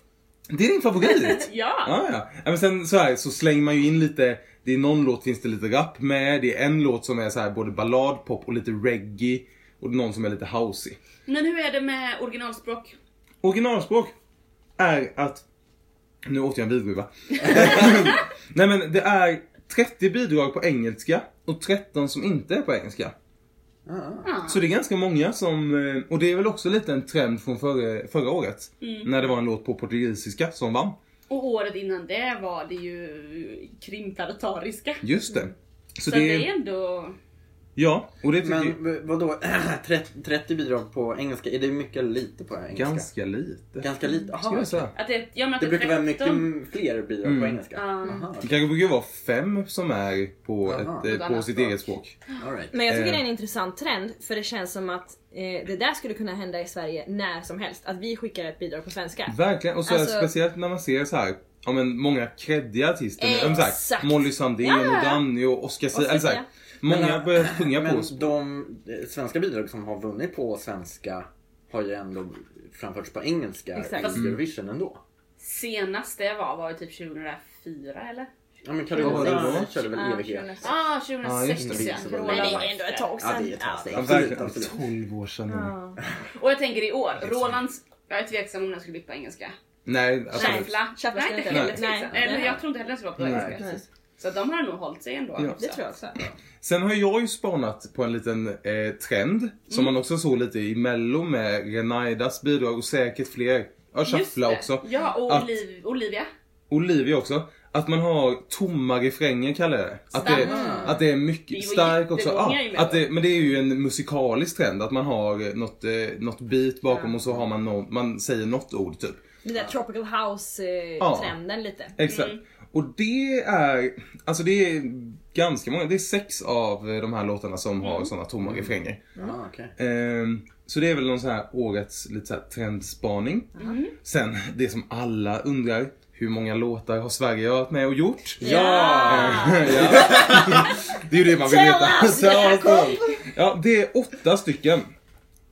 det är din favorit? Ja. Ja. ja men sen så, här, så slänger man ju in lite, det är någon låt finns det lite rap med, det är en låt som är så här både ballad, pop och lite reggae. Och någon som är lite housey. Men hur är det med originalspråk? Originalspråk är att... Nu åt jag en vindruva. Nej men det är 30 bidrag på engelska och 13 som inte är på engelska. Ah. Så det är ganska många som... eh, Och det är väl också lite en trend från förra, förra året. När det var en låt på portugisiska som vann. Och året innan det var det ju krimtaratariska. Just det. Så, Så det det är... ändå... Ja, och det tycker Men vadå, 30, 30 bidrag på engelska, är det mycket eller lite på engelska? ganska lite. Ganska lite? Ska Aha, jag säga. Att det, ja, att Det brukar vara 13 mycket fler bidrag Mm. på engelska? Ja. Aha, Det kanske brukar vara fem som är på, ett, eh, Ett på sitt språk. eget språk. all right. Men jag tycker Eh. det är en intressant trend för det känns som att eh, det där skulle kunna hända i Sverige när som helst. Att vi skickar ett bidrag på svenska. Verkligen, och så det Alltså- speciellt när man ser så här, ja men många creddiga artister. här, Exakt. Molly Sandén Ja, ja. Danny och Oscar Sia. Många Men, börjar sjunga på oss. de eh, svenska bidrag som har vunnit på svenska har ju ändå framförts på engelska Exakt. i Eurovision ändå. Senast det var var ju typ 2004 eller? Ja men Ja, var- Carolina körde väl Ja, evighet? 2006. Ah, Ja, 2006 just det. ja. Men Carola det är ändå ett tag Ja sedan. det är ett tag sedan. Ja, Absolut, verkligen. absolut. 12 år sedan. nu. Ja. Och jag tänker i år, Rolands, jag är tveksam om den skulle bli på engelska. Nej, alltså, Nej. Jag inte heller tveksam. Nej. Eller jag tror inte heller den skulle vara på Nej. engelska. Så de har nog hållit sig ändå. Ja. Det tror jag också. Sen har jag ju spanat på en liten eh, trend som Mm. man också såg lite i mello med Renaidas bidrag och säkert fler. Ja, Just Shuffla också. Ja, och Att- Oliv, Olivia. Olivia också. Att man har tomma refränger kallar jag det. Att det, att det är mycket stark också. Ja, att det, men det är ju en musikalisk trend. Att man har eh, något, eh, något beat bakom och så har man något, man säger något ord typ. Det där tropical house eh, Ja. trenden lite. Exakt. Mm. Och det är, alltså det är ganska många, det är sex av de här låtarna som Mm. har sådana tomma refränger. Ah, okej. Ehm, så det är väl någon sån här årets lite så här trendspaning. Mm. Sen det som alla undrar, hur många låtar har Sverige varit med och gjort? Ja! ja. Det är ju det man vill veta. Tell us. Ja, det är åtta stycken.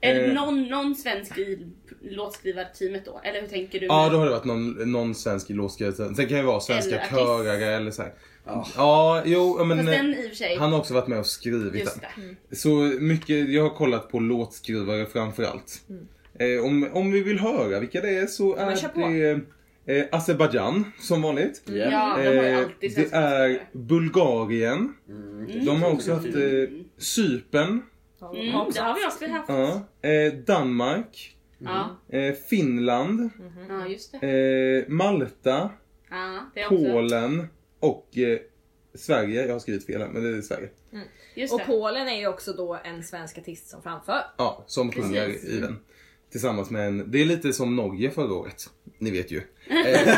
Är det Eh. någon, någon svensk i låtskrivarteamet då? Eller hur tänker du? Ja, då har det varit någon, någon svensk låtskrivare. Sen kan det vara svenska Eller körare eller så här. Ja. Ja, jo, men eh, den i och för sig. han har också varit med och skrivit Just den. det. Så mycket, jag har kollat på låtskrivare framförallt. Mm. Eh, om, om vi vill höra vilka det är så är det eh, Azerbajdzjan som vanligt. Ja. Ja, de har ju Eh, alltid det är. Bulgarien. Mm. De har också haft eh, Cypern. Mm, det har vi också haft. Ja, eh, Danmark. Eh, Finland. ja just det. Eh, Malta. Ja, det är också. Polen. Och eh, Sverige. Jag har skrivit fel här, men det är Sverige. Just Och det. Polen är ju också då en svensk artist som framför. Ja, som sjunger i den. Tillsammans med en, det är lite som Norge förra året. Ni vet ju. Eh,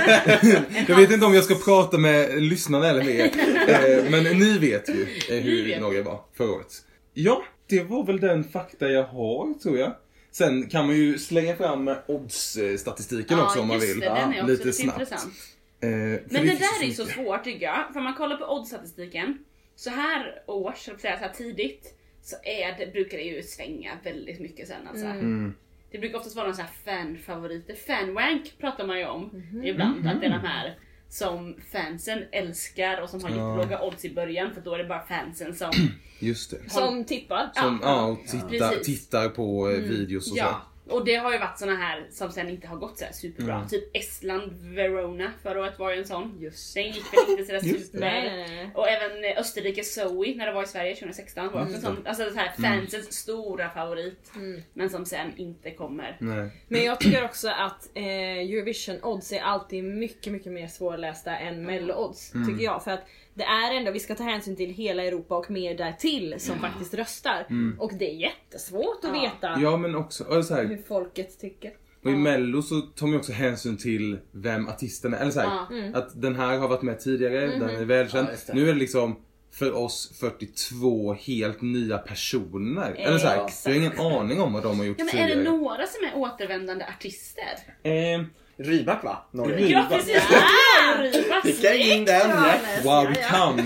jag vet inte om jag ska prata med lyssnarna eller med er. Eh, Men ni vet ju hur vet. Norge var förra året. Ja, det var väl den fakta jag har tror jag. Sen kan man ju slänga fram odds-statistiken också om man just vill. Det, den är också Lite lite snabbt. intressant. Eh, Men det där är ju så svårt tycker jag. För om man kollar på oddsstatistiken, så här års, så här tidigt, så är det, brukar det ju svänga väldigt mycket sen alltså. Mm. Det brukar oftast vara någon sån här fanfavoriter. Fanwank pratar man ju om Mhm. ibland. Att det är de här som fansen älskar och som har Ja. jättelåga odds i början för då är det bara fansen som... Just det. Som tippar. Som, Ja, ja, och tittar, tittar på eh, videos och Ja, och det har ju varit såna här som sen inte har gått så här superbra. Mm. Typ Estland, Verona förra året var ju en sån. Just Den gick väl inte sådär Just super. Nej, nej, nej. Och även eh, Österrike Zoe när det var i Sverige 2016 var också en sån, alltså så här fansens stora favorit. Mm. Men som sen inte kommer. Nej. Men jag tycker också att eh, Eurovision odds är alltid mycket, mycket mer svårlästa än mello odds. Tycker jag. För att det är ändå, vi ska ta hänsyn till hela Europa och mer därtill som faktiskt röstar. Och det är jättesvårt att Ja. veta Ja men också, så här, hur folket tycker. Och i mello så tar man också hänsyn till vem artisten är. Eller så här, Ja. Mm. att den här har varit med tidigare, den är välkänd. Ja, nu är det liksom för oss 42 helt nya personer. Eller så här, jag har ingen aning om vad de har gjort Ja men är tidigare. det några som är återvändande artister? Eh, Rybak va? Norge. Ja precis, det var ju Rybak. Skicka in den! Ja. wow, vi kan!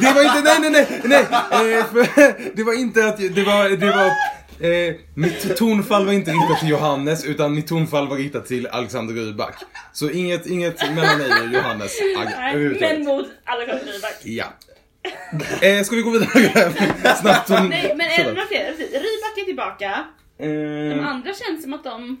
det var inte, nej nej nej! nej. Eh, för, det var inte att, det var, det var Eh, mitt tonfall var inte riktat till Johannes utan mitt tonfall var riktat till Alexander Rybak. Så inget, inget mellan mig och Johannes ag- Nej, men mot Alexander Rybak. Ja. Eh, ska vi gå vidare? Snabbt om... Nej men är det Sådär. några fler? Rybak är tillbaka. De Eh, andra känns som att de...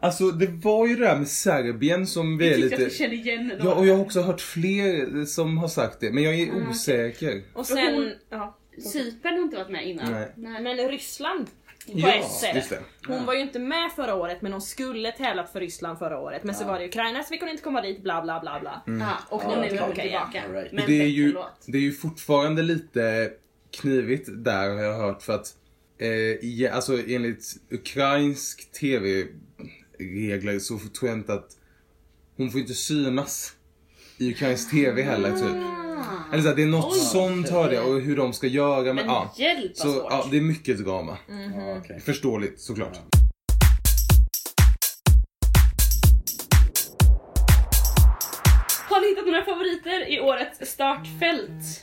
alltså det var ju det där med Serbien som vi Vi är lite... vi kände igen några. Ja, och jag har också hört fler som har sagt det, men jag är osäker. Och För hon- sen, ja. Cypern har inte varit med innan. Nej. Men Ryssland På just det. Hon var ju inte med förra året men hon skulle tävlat för Ryssland förra året. Men så var det Ukraina så fick hon inte komma dit, bla bla bla bla. Mm. Ja, och Ja, nu är hon tillbaka. Right. Och det är, ju, det är ju fortfarande lite knivigt där har jag hört för att eh, ja, alltså enligt ukrainsk tv-regler så tror jag inte att hon får inte synas i ukrainsk tv heller typ. Eller så här, det är något Oj. sånt hörde jag och hur de ska göra men Men ja. hjälp Så svårt. ja, det är mycket drama. Ja, okej. Förståeligt såklart. Har ni hittat några favoriter i årets startfält?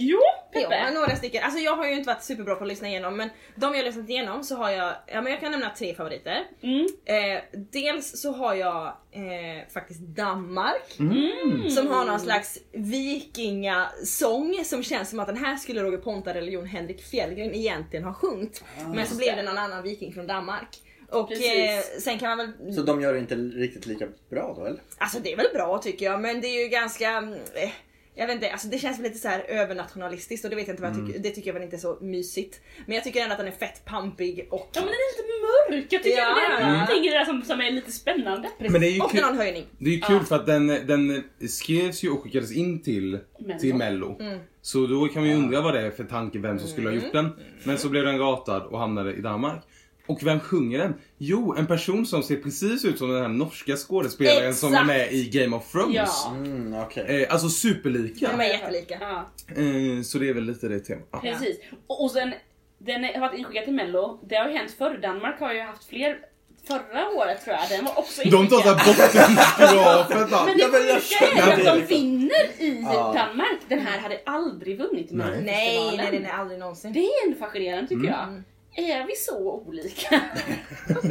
Jo, Jo, jo Peppe. men några stycken. Alltså jag har ju inte varit superbra på att lyssna igenom men de jag har lyssnat igenom så har jag, ja men jag kan nämna tre favoriter. Mm. Eh, dels så har jag eh, faktiskt Danmark. Mm. Som har någon slags vikingasång som känns som att den här skulle Roger Pontare eller Jon Henrik Fjällgren egentligen ha sjungit. Men så blev det någon annan viking från Danmark. Och eh, sen kan man väl... Så de gör det inte riktigt lika bra då eller? Alltså det är väl bra tycker jag men det är ju ganska... Eh, jag vet inte, alltså det känns väl lite så här övernationalistiskt och det vet jag inte vad jag tycker, det tycker jag väl inte är så mysigt. Men jag tycker ändå att den är fett pampig och... Ja men den är lite mörk, jag tycker Ja. det är någonting i det där som, som är lite spännande. Men det är ju och kul, någon höjning. det är ju kul för att den, den skrevs ju och skickades in till Mello. till Mello. Så då kan man ju undra vad det är för tanke, vem som skulle ha gjort den. Men så blev den ratad och hamnade i Danmark. Och vem sjunger den? Jo, en person som ser precis ut som den här norska skådespelaren som är Exakt. med i Game of Thrones. Ja. Mm, okej. Eh, alltså superlika. De är jättelika. Ja, Eh, så det är väl lite det temat. Ja. precis. Och, och sen, den har varit inskickad till mello. Det har ju hänt förr. Danmark har ju haft fler Förra året tror jag, den var också De tar såhär bottenskrapet. Men det sjuka är att de vinner i Ja. Danmark. Den här hade aldrig vunnit Nej. Nej, nej, Melodifestivalen. nej, aldrig någonsin. Det är ändå fascinerande tycker jag. Är vi så olika?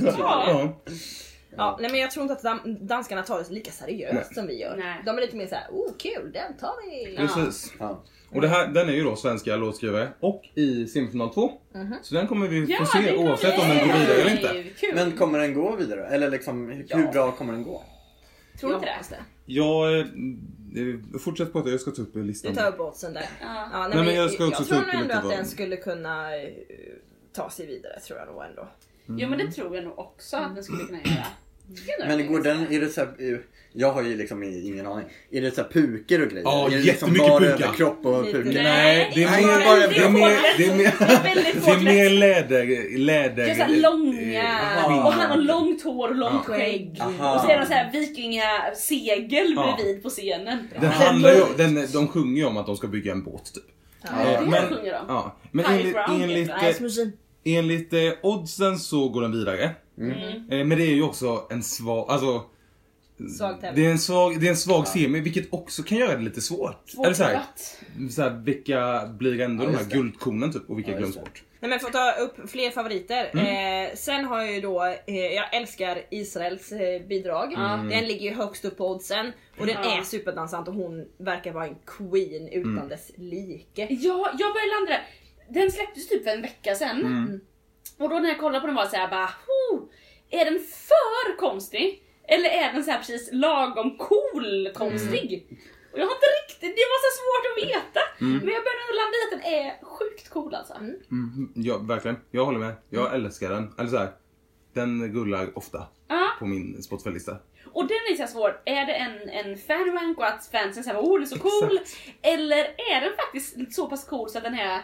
ja. Ja. Ja, nej men jag tror inte att danskarna tar det lika seriöst Nej. som vi gör. Nej. De är lite mer såhär, oh kul, den tar vi. Precis. Ja. Och det här, den är ju då svenska låtskrivare och i semifinal 2. Så den kommer vi få Ja, se det kommer oavsett vi- om den går vidare eller inte. Kul. Men kommer den gå vidare? Eller liksom, hur Ja. bra kommer den gå? tror Jag inte det. det. Jag eh, fortsätt prata, jag ska ta upp listan. Du tar upp oddsen där. Ja. Ja, Nej, men jag ska också ta tror upp ändå att den skulle kunna eh, ta sig vidare, tror jag nog ändå. Jo men det tror jag nog också att den skulle kunna göra. Skulle Men går den, är det så här, eh, jag har ju liksom ingen aning. Är det så här puker och grejer? Ja, är det liksom bara överkropp och puker? Nej, det är Nej, mer, bara- det är mer, det är mer, Det är mer läder, läder... Det är såhär långa, Jaha. och han har långt hår och långt skägg. Och så är det så här vikingasegel bredvid på scenen. Den handlar ju, den, de sjunger ju om att de ska bygga en båt typ. Ja, Eh, det men- sjunger de. Ja, men enligt, ground, enligt, enligt eh, oddsen så går den vidare. Mm. Eh, Men det är ju också en svag, alltså Svag tävling. det är en svag, det är en svag semi vilket också kan göra det lite svårt. Eller så här, så här, vilka blir ändå Ja, de här det. guldkornen typ och vilka Ja, just glöms bort. Nej men för att ta upp fler favoriter. Mm. Eh, sen har jag ju då, eh, jag älskar Israels eh, bidrag. Mm. Den ligger ju högst upp på oddsen. Och den Ja. är superdansant och hon verkar vara en queen utan Mm. dess like. Ja, jag började landa där. Den släpptes typ för en vecka sedan. Mm. Och då när jag kollade på den var jag såhär bara, oh, är den för konstig? Eller är den så här precis lagom cool konstig? Och jag har inte riktigt, det var så svårt att veta. Men jag började ändå landa i att den är sjukt cool alltså. Mm, ja, verkligen. Jag håller med. Jag älskar den. Eller så här, den rullar ofta på min Spotify-lista. och den är så här svår. Är det en, en fanrank och att fansen säger oh den är så cool? Eller är den faktiskt så pass cool så att den är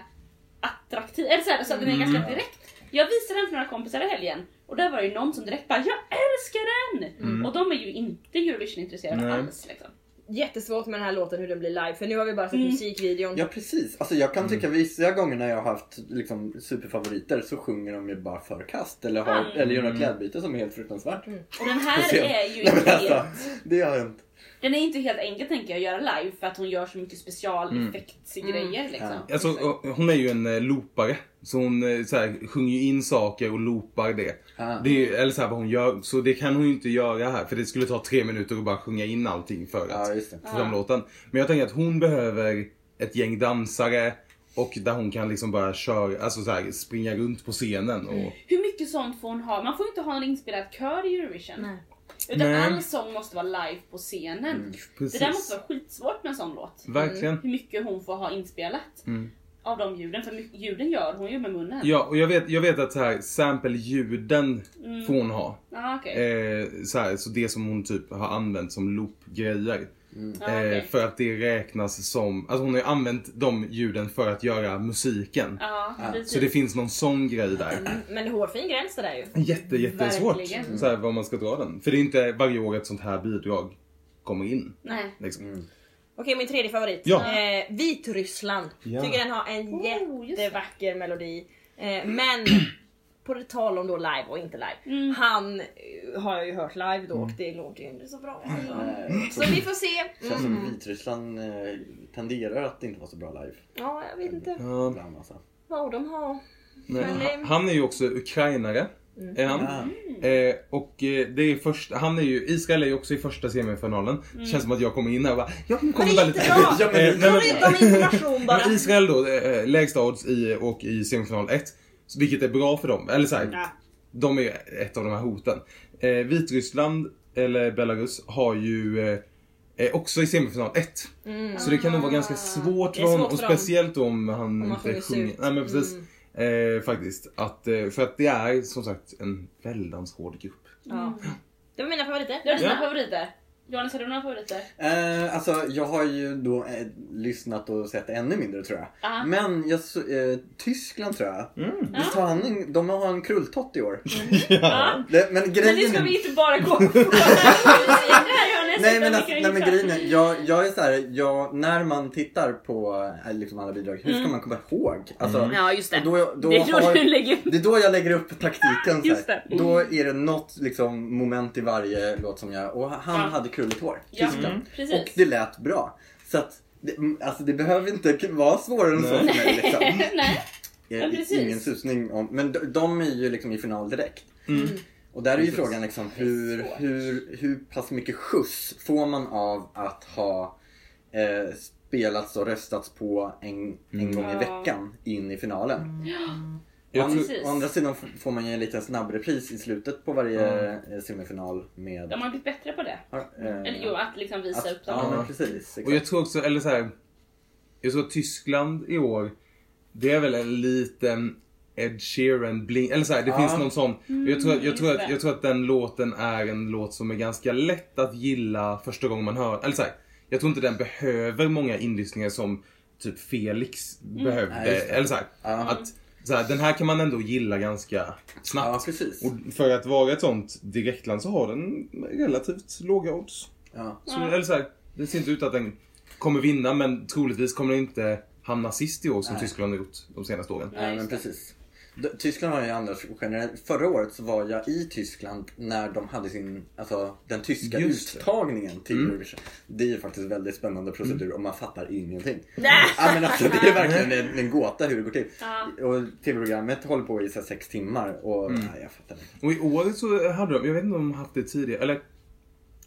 attraktiv? Eller så, här, så att den är ganska direkt. Jag visade den för några kompisar i helgen och där var det ju någon som direkt bara jag älskar den! Och de är ju inte Eurovision-intresserade Nej. alls. Liksom. Jättesvårt med den här låten hur den blir live för nu har vi bara sett Mm. musikvideon. Ja precis. Alltså jag kan tycka vissa gånger när jag har haft liksom, superfavoriter så sjunger de ju bara för kast. Eller, har, Mm. eller gör något klädbyte som är helt fruktansvärt. Och den här är ju Nej, men inte alltså, helt, det har hänt. Den är inte helt enkel tänker jag att göra live för att hon gör så mycket specialeffektsgrejer liksom. Alltså, och- hon är ju en eh, loopare. Så hon eh, så här, sjunger ju in saker och loopar det. Ah. det är, eller så här, vad hon gör. Så det kan hon ju inte göra här. För det skulle ta tre minuter att bara sjunga in allting för att Ja, just det. få fram låten. Men jag tänker att hon behöver ett gäng dansare. Och där hon kan liksom bara köra, alltså så här, springa runt på scenen. Och, Hur mycket sånt får hon ha? Man får inte ha en inspelad kör i Eurovision. Nej. Utan Nej. all sång måste vara live på scenen. Det precis. där måste vara skitsvårt med en sån låt. Verkligen. Hur mycket hon får ha inspelat. Mm. av de ljuden. För mycket- ljuden gör hon ju med munnen. Ja, och jag vet, jag vet att så här, sample-ljuden får hon ha. Ah, okej. Eh, så, här, så det som hon typ har använt som loop-grejer. Ah, okej. Eh, för att det räknas som, alltså hon har ju använt de ljuden för att göra musiken. Ja, precis. Så det finns någon sån grej där. Men hårfin gräns det där ju. Jätte, jättesvårt. Verkligen. Så här, vad man ska dra den. För det är inte varje år ett sånt här bidrag kommer in. Nej. Liksom. Okej, min tredje favorit. Ja. Eh, Vitryssland. Ja. Tycker den har en Oh, jättevacker melodi. Eh, men på det tal om då live och inte live. Mm. Han eh, har jag ju hört live då och det låter ju inte så bra. Nej, Så vi får se. Känns Mm. som Vitryssland eh, tenderar att inte vara så bra live. Ja, jag vet inte Ja, alltså. vad de har. Men, han- eh, han är ju också ukrainare. Är han. Ah. Eh, och det är först, han är ju, Israel är ju också i första semifinalen. Det känns som att jag kommer in här och bara, jag kommer väldigt... men, Jag nej, vet om information bara. Israel då, eh, lägsta odds i, och i semifinal 1. Vilket är bra för dem. Eller så här, Ja. de är ett av de här hoten. Eh, Vitryssland, eller Belarus, har ju eh, också i semifinal 1. Så det kan nog vara ganska svårt för honom. svårt Och för dem. speciellt om han Om man inte sjunger. Nej men precis. Mm. Eh, faktiskt. Att, eh, för att det är som sagt en väldans hård grupp. Ja. Det var mina favoriter. Det var dina Ja. favoriter. Johannes, har du några favoriter? Eh, alltså jag har ju då eh, lyssnat och sett ännu mindre tror jag. Ah. Men jag, eh, Tyskland tror jag. Mm. Visst har han en, de har en krulltott i år. Ja. Det, men Men grejen det ska vi inte bara gå på. Nej men, alltså, nej, men grejen är, jag, jag är såhär, jag, när man tittar på eh, liksom alla bidrag, hur ska man komma ihåg? Alltså, Mm. Ja, just det. Då, då det är då har, du lägger det är då jag lägger upp taktiken. Så Just det. Då är det något liksom, moment i varje låt som jag... Och han Ja. hade krulligt hår, Ja, Tyskland. mm. Och det lät bra. Så att, det, mm, alltså det behöver inte vara svårare än så för mig. Liksom. Nej. Jag Ja. Ingen susning om... Men de, de är ju liksom i final direkt. Mm. Och där är ju Precis. frågan liksom hur, hur, hur pass mycket skjuts får man av att ha eh, spelats och röstats på en, en gång i Ja. veckan in i finalen. Tror- Precis. å andra sidan får man ju en liten snabbrepris i slutet på varje eh, semifinal med... De har blivit bättre på det. Ja, eh, Eller jo, att liksom visa att- upp Ja, dem. men precis. Exakt. Och jag tror också, eller så här, Jag tror att Tyskland i år, det är väl en liten Ed Sheeran bling, eller så här, det Ja. finns någon sån. Och jag, tror, att- jag, tror att, jag tror att den låten är en låt som är ganska lätt att gilla första gången man hör Eller så här, jag tror inte den behöver många inlyssningar som typ Felix behövde. Nej, just det. eller så här, Ja. att så här, den här kan man ändå gilla ganska snabbt. Ja, precis. Och för att vara ett sånt direktland så har den relativt låga odds. Ja. Så, Eller så här, det ser inte ut att den kommer vinna men troligtvis kommer den inte hamna sist i år som Nej. Tyskland har gjort de senaste åren. Nej, Ja, men precis. Tyskland har ju andra generellt. Förra året så var jag i Tyskland när de hade sin, alltså den tyska Just det. uttagningen till Mm. Eurovision. Det är ju faktiskt en väldigt spännande procedur och man fattar ingenting. Nej. Ja men alltså det är verkligen en, en gåta hur det går till. Ja. Och tv-programmet håller på i så här, sex timmar och Mm. nej, jag fattar inte. Och i år så hade de, jag vet inte om de haft det tidigare, eller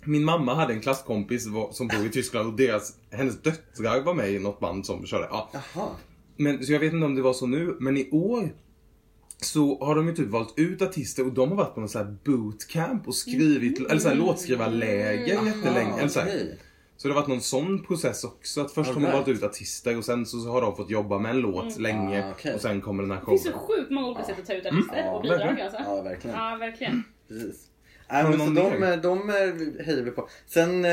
min mamma hade en klasskompis som bor i Tyskland och deras, hennes döttrar var med i något band som körde. Ja. Jaha. Men, så jag vet inte om det var så nu, men i år så har de ju typ valt ut artister och de har varit på någon sån här bootcamp och skrivit, eller så här låtskrivarläger jättelänge. Eller så, här. okej. så det har varit någon sån process också. Att först har man valt ut artister och sen så har de fått jobba med en låt länge Ah, okej. och sen kommer den här Det finns så showen. sjukt många olika sätt att ta ut artister Ja, och bidrag verkligen. alltså. Ja, verkligen. Ja, verkligen. Precis. Nej, men så de, de hejar vi på. Sen, eh,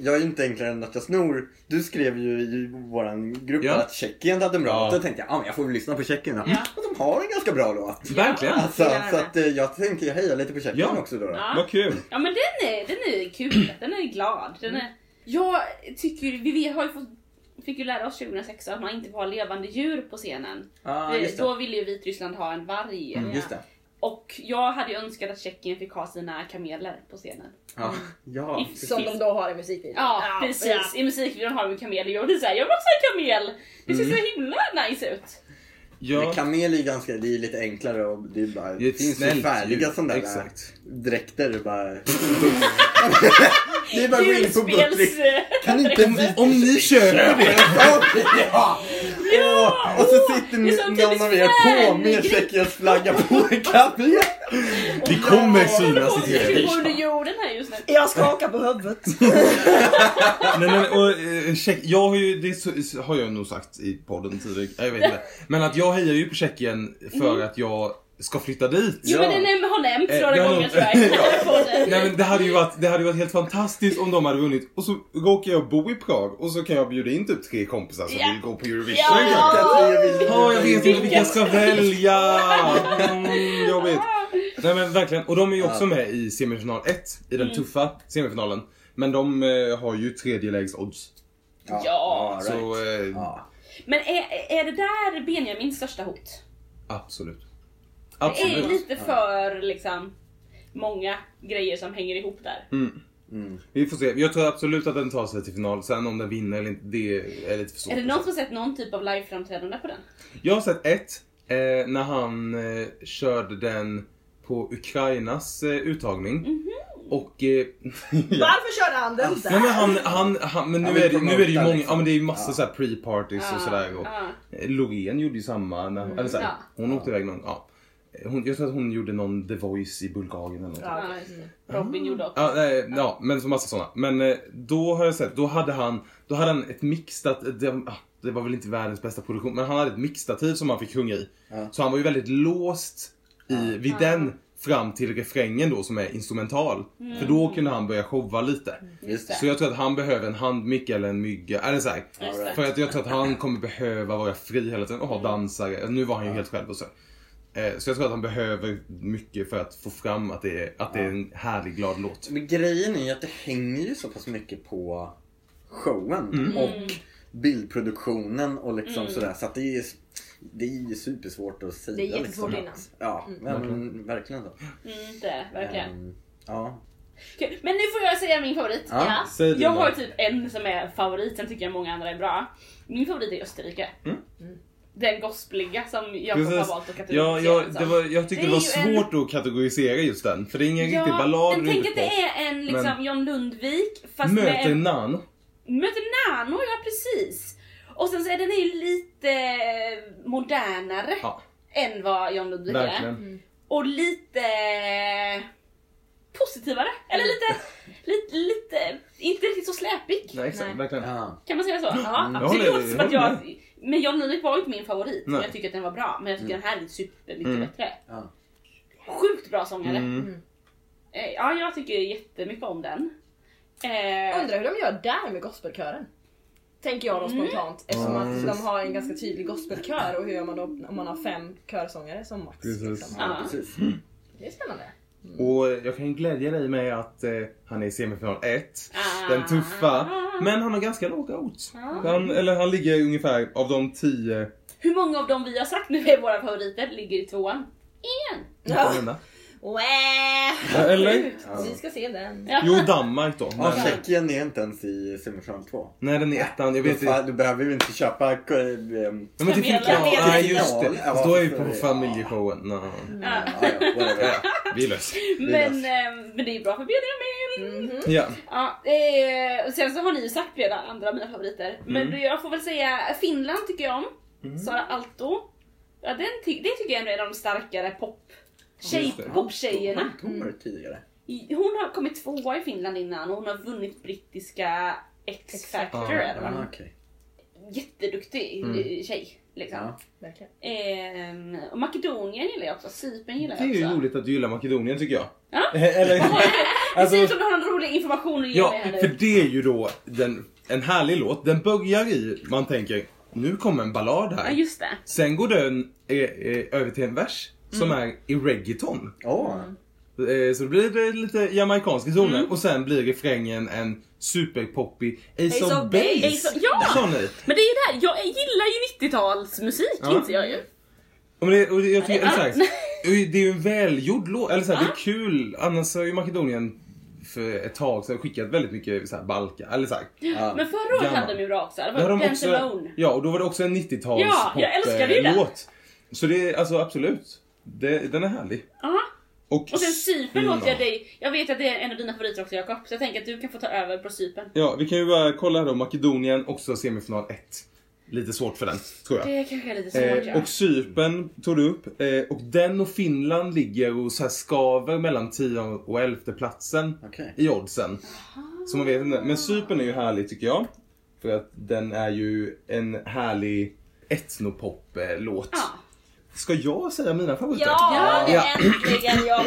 jag är ju inte enklare än att jag snor. Du skrev ju i våran grupp Ja. att Tjeckien hade en bra Ja. låt. Då tänkte jag, ja men jag får väl lyssna på Tjeckien då. Ja. Och de har en ganska bra låt. Verkligen! Alltså, så att eh, jag tänkte jag hejar lite på Tjeckien Ja. också då. då. Ja. Vad kul! Ja men den är, den är kul, den är glad. Den är... Jag tycker, vi har ju fått, fick ju lära oss 2006 att man inte får ha levande djur på scenen. Ja, Vi- just det. Då ville ju Vitryssland ha en varg. Mm, just det. Och jag hade ju önskat att Tjeckien fick ha sina kameler på scenen. Ja, ja I- precis. Som de då har i musikvideon. Ja, precis. ja. I musikvideon har de kameler. Jag blir såhär, jag vill också ha en kamel! Det Mm. ser så himla nice ut. Men Ja, kamel är ju ganska, det är lite enklare och det, är bara, det är finns ju snällt färdiga djur. sådana där Exakt. dräkter. Bara... det är bara att gå in på. Buttrick. Kan inte vi... Om ni köper det! ja! Åh, och så sitter är ni- någon av er på med. Tjeckiens flagga på en kafé. Det kommer synas i Jag TV. går under jorden här just nu. Jag skakar på huvudet. Nej, men, och, eh, Tjeck, jag har ju, det så- har jag nog sagt i podden tidigare, jag vet inte. Men att jag hejar ju på Tjeckien för att jag ska flytta dit. Jo men det näm- har nämnts Eh, några jag har gånger tror jag. den. Nej men det hade ju varit, det hade ju varit helt fantastiskt om de hade vunnit och så råkar jag bo i Prag och så kan jag bjuda in typ tre kompisar som Ja. vill gå på Eurovision. Ja. Ja, jag vet inte vilka jag ska välja. Mm, jobbigt. Nej men verkligen, och de är ju också med i semifinal 1, i den tuffa semifinalen. Men de eh, har ju tredje lägst odds. Ja, right. Så eh, Ja. Men är, är det där Benjamins största hot? absolut. Det är Absolut. lite för liksom många grejer som hänger ihop där. Mm. Vi får se. Jag tror absolut att den tar sig till final. Sen om den vinner eller inte, det är lite för svårt. Är det någon som har sett någon typ av liveframträdande på den? Jag har sett ett, eh, när han eh, körde den på Ukrainas eh, uttagning. Mhm. Och... Eh, ja. Varför körde han den Nej, men där? han, han, han, men nu, är det, nu är det ju många, liksom. ja men det är ju massa Ja. så pre-parties och sådär. Och, ja. eh, Loreen gjorde ju samma, när, eller så här, Ja. hon åkte iväg någon, ja. Hon, jag tror att hon gjorde någon The Voice i Bulgarien eller något. Ja. Ja. Robin gjorde också. Ja, nej, ja, men så massa sådana. Men eh, då har jag sett, då hade han, då hade han ett mixtat, det, ah, det var väl inte världens bästa produktion, men han hade ett mixtativ som han fick sjunga i. Ja. Så han var ju väldigt låst i, vid den fram till refrängen då som är instrumental. För då kunde han börja showa lite. Just det. Så jag tror att han behöver en handmick eller en mygga, eller så här. För att jag tror att han kommer behöva vara fri hela tiden och ha dansare. Nu var han ju helt själv och så. Eh, Så jag tror att han behöver mycket för att få fram att det är, att det är en härlig glad låt. Men grejen är ju att det hänger ju så pass mycket på showen Mm. och bildproduktionen och liksom Mm. sådär. Så att det är, det är ju supersvårt att säga. Det är jättesvårt liksom, innan. att- Ja, ja, men verkligen så. Mm, det är det, verkligen. Ehm, ja. Okej, Men nu får jag säga min favorit. Ja, säg din jag då. har typ en som är favorit, sen tycker jag många andra är bra. Min favorit är Österrike. Mm. Den gospeliga som Jakob har valt att Ja, kategorisera ja, den det som. var, jag tyckte Det det, var ju en- svårt att kategorisera just den. För det är ingen riktig ballad. men tänk att det är en liksom Men- John Lundvik fast Möter med Nano. Möter Nano, ja precis. Och sen så är den ju lite modernare Ja, än vad John Lundvik är. verkligen. Och lite positivare. Eller lite, lite, lite, inte riktigt så släpig. Nej, exakt, Nej. verkligen. Ja. Kan man säga så? Ja, Mm. det Jag håller- jag Men John Lundvik var ju inte min favorit. Nej. Jag tycker att den var bra. Men jag tycker den här är super mycket Mm. bättre. Ja. Sjukt bra sångare. Mm. Eh, Ja, jag tycker jättemycket om den. Eh, Undrar hur de gör där med gospelkören? Tänker jag då Mm. spontant. Eftersom Mm. att de har en ganska tydlig gospelkör och hur gör man då om man har fem körsångare som max? Precis. Liksom. Ja. Precis. Det är spännande. Och jag kan glädja dig med att eh, han är i semifinal 1. Ah. Den tuffa. Men han har ganska låga odds. Ja. Han, eller han ligger ungefär av de 10... Hur många av dem vi har sagt nu är våra favoriter ligger i tvåan? Ingen! Ja. Ja. Eller? Ja. Vi ska se den. Ja. Jo, Danmark då. Ja, Men, Tjeckien är inte ens i semifinal 2. nej, den är ettan. Jag vet Du, inte. du behöver ju inte köpa... eh, ehm, Ja, men till Kamelen. final. Kamelen. Nej, just det. Ja, Fast då är vi på familjeshowen. No. Ja. Ja, ja, whatever. Ja, vi löser Men, eh, men det är ju bra för Benjamin! Mhm. Ja. Ja, eh, och sen så har ni ju sagt flera andra av mina favoriter. Men Mm. jag får väl säga Finland tycker jag om. Mm. Sara Alto. Ja, den ty- det tycker jag ändå är en av de starkare pop tjej, det. poptjejerna. Hon var det tidigare. Hon har kommit tvåa i Finland innan och hon har vunnit brittiska X-Factor. Ja. eller vad? Ah, okej. Jätteduktig Mm. tjej. Liksom. Ja. Verkligen. Ehm, och Makedonien gillar jag också, Cypern gillar Det är jag ju också. roligt att du gillar Makedonien tycker jag. Ja. Eller, Det alltså, ser ut som du har en rolig information att ge ja, mig för det är ju då den, en härlig låt. Den börjar i, man tänker, nu kommer en ballad Ja här. just det. Sen går den eh, eh, över till en vers som Mm. är i reggaeton. Eh, så det blir det lite jamaicanska toner Mm. och sen blir refrängen en superpoppig Ace, Ace of of Base. Of- ja! Sa ni? Men det är ju det här, jag gillar ju 90-talsmusik, Ja. inser jag ju. Och det, och det, jag tycker, Ja, eller det- här, det är ju en välgjord låt, eller så här, det Ja. är kul. Annars har ju Makedonien för ett tag sedan skickat väldigt mycket så här, balka, eller så här. Ja. Men förra året hade de ju bra också, det Det var har de Dance också, Alone. ja, och då var det också en 90-tals Ja, jag älskade ju den. låt. Så det är alltså absolut, det, den är härlig. Ja. Och, Och sen Cypern Mm. låter jag dig, jag vet att det är en av dina favoriter också Jakob, så jag tänker att du kan få ta över på Cypern. Ja, vi kan ju bara kolla här då, Makedonien, också semifinal 1. lite svårt för den, tror jag. Det kanske är lite svårt Eh, ja. och Cypern tog du upp. Eh, och den och Finland ligger och så här skaver mellan 10 och 11 platsen Okej. i oddsen. Så man vet inte. Men Cypern är ju härlig tycker jag. För att den är ju en härlig etnopop-låt. Ja. Ska jag säga mina favoriter? Ja, Ja. äntligen Jakob!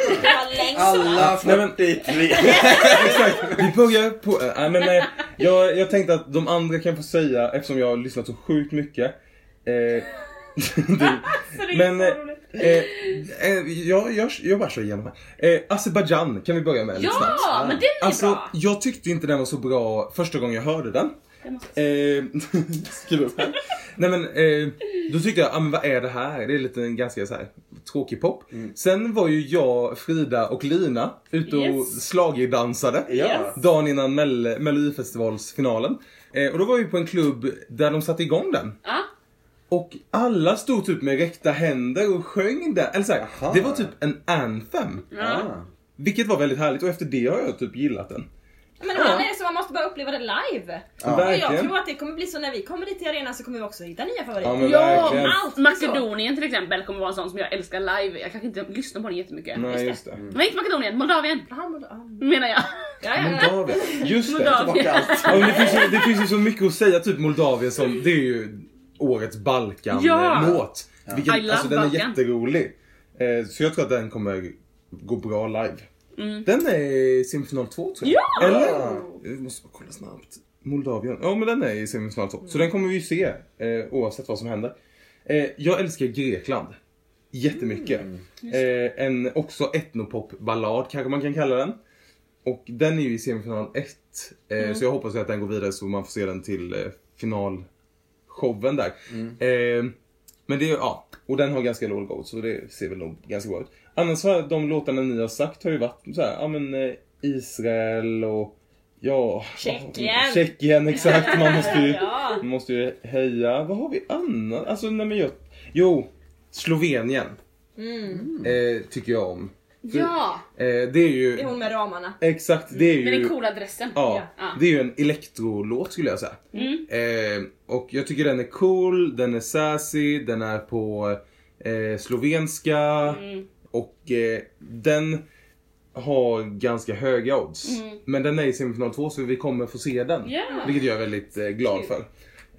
Längst Alla Nej, men- 43. Exakt. Vi börjar på... Äh, men, eh, jag, jag tänkte att de andra kan få säga eftersom jag har lyssnat så sjukt mycket. Eh, det, men eh, eh, eh, jag, jag, jag bara kör igenom här. Eh, Azerbaijan kan vi börja med lite. Ja, men den är Alltså, bra! jag tyckte inte den var så bra första gången jag hörde den. Eh, skriv upp här. Nej men, eh, då tyckte jag, ah, men vad är det här? Det är lite en ganska så här, tråkig pop. Sen var ju jag, Frida och Lina ute och Yes. schlagerdansade. Ja. Dagen innan Mell- Melodifestivalsfinalen. Eh, och då var vi på en klubb där de satte igång den. Ja. Och alla stod typ med räckta händer och sjöng den. Eller så här, det var typ en anthem. Ah. Vilket var väldigt härligt och efter det har jag typ gillat den. Men ibland är det så man måste bara uppleva det live. Ja. Och jag tror att det kommer bli så när vi kommer dit till arenan så kommer vi också hitta nya favoriter. Ja, men Ja, allt Makedonien till exempel kommer vara en sån som jag älskar live. Jag kanske inte lyssnar på den jättemycket. Nej, just det. Nej, inte Makedonien, Moldavien men- menar jag. Ja, ja, ja. Moldavien. Just det. Moldavien. Men det, finns ju, det finns ju så mycket att säga, typ Moldavien som, det är ju årets Balkan-låt. Ja. Love alltså den är Balkan. jätterolig. Eh, så jag tror att den kommer gå bra live. Mm. Den är semifinal 2 tror jag. Ja! Eller? Jag måste bara kolla snabbt. Moldavien. Ja men den är i semifinal 2. Så den kommer vi ju se eh, oavsett vad som händer. Eh, jag älskar Grekland. Jättemycket. Eh, en också etnopop-ballad kanske man kan kalla den. Och den är ju i semifinal 1. Eh, Så jag hoppas att den går vidare så man får se den till eh, finalshowen där. Eh, men det är ja, och den har ganska låg gold så det ser väl nog ganska bra ut. Annars har de låtarna ni har sagt har ju varit så här, ja men eh, Israel och ja... Tjeckien. Tjeckien exakt, man måste ju, Ja. man måste ju heja. Vad har vi annat? Alltså nej men jag, jo, Slovenien Mm. eh, tycker jag om. För, Ja, Eh, det är ju, Det är hon med ramarna. exakt, det är med ju... den coola dressen. Ja, Ja. det är ju en elektrolåt skulle jag säga. Mm. Eh, och jag tycker den är cool, den är sassy, den är på eh, slovenska Mm. Och eh, den har ganska höga odds. Mm. Men den är i semifinal 2 så vi kommer få se den. Ja. Vilket jag är väldigt eh, glad för.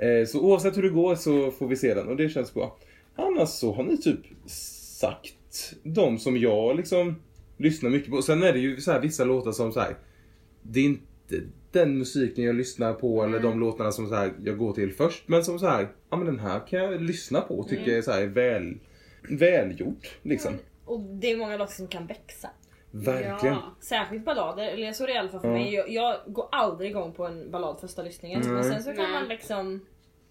Eh, så oavsett hur det går så får vi se den och det känns bra. Annars så har ni typ sagt de som jag liksom lyssnar mycket på. Sen är det ju så här vissa låtar som så här. Det är inte den musiken jag lyssnar på eller de låtarna som så här, jag går till först. Men som så här, ja men den här kan jag lyssna på och tycker är så här väl, välgjort liksom. Och det är många låtar som kan växa. Verkligen. Ja. Särskilt ballader, eller så är det i alla fall för Ja. mig. Jag, jag går aldrig igång på en ballad första lyssningen. Men Nej. sen så kan Nej. man liksom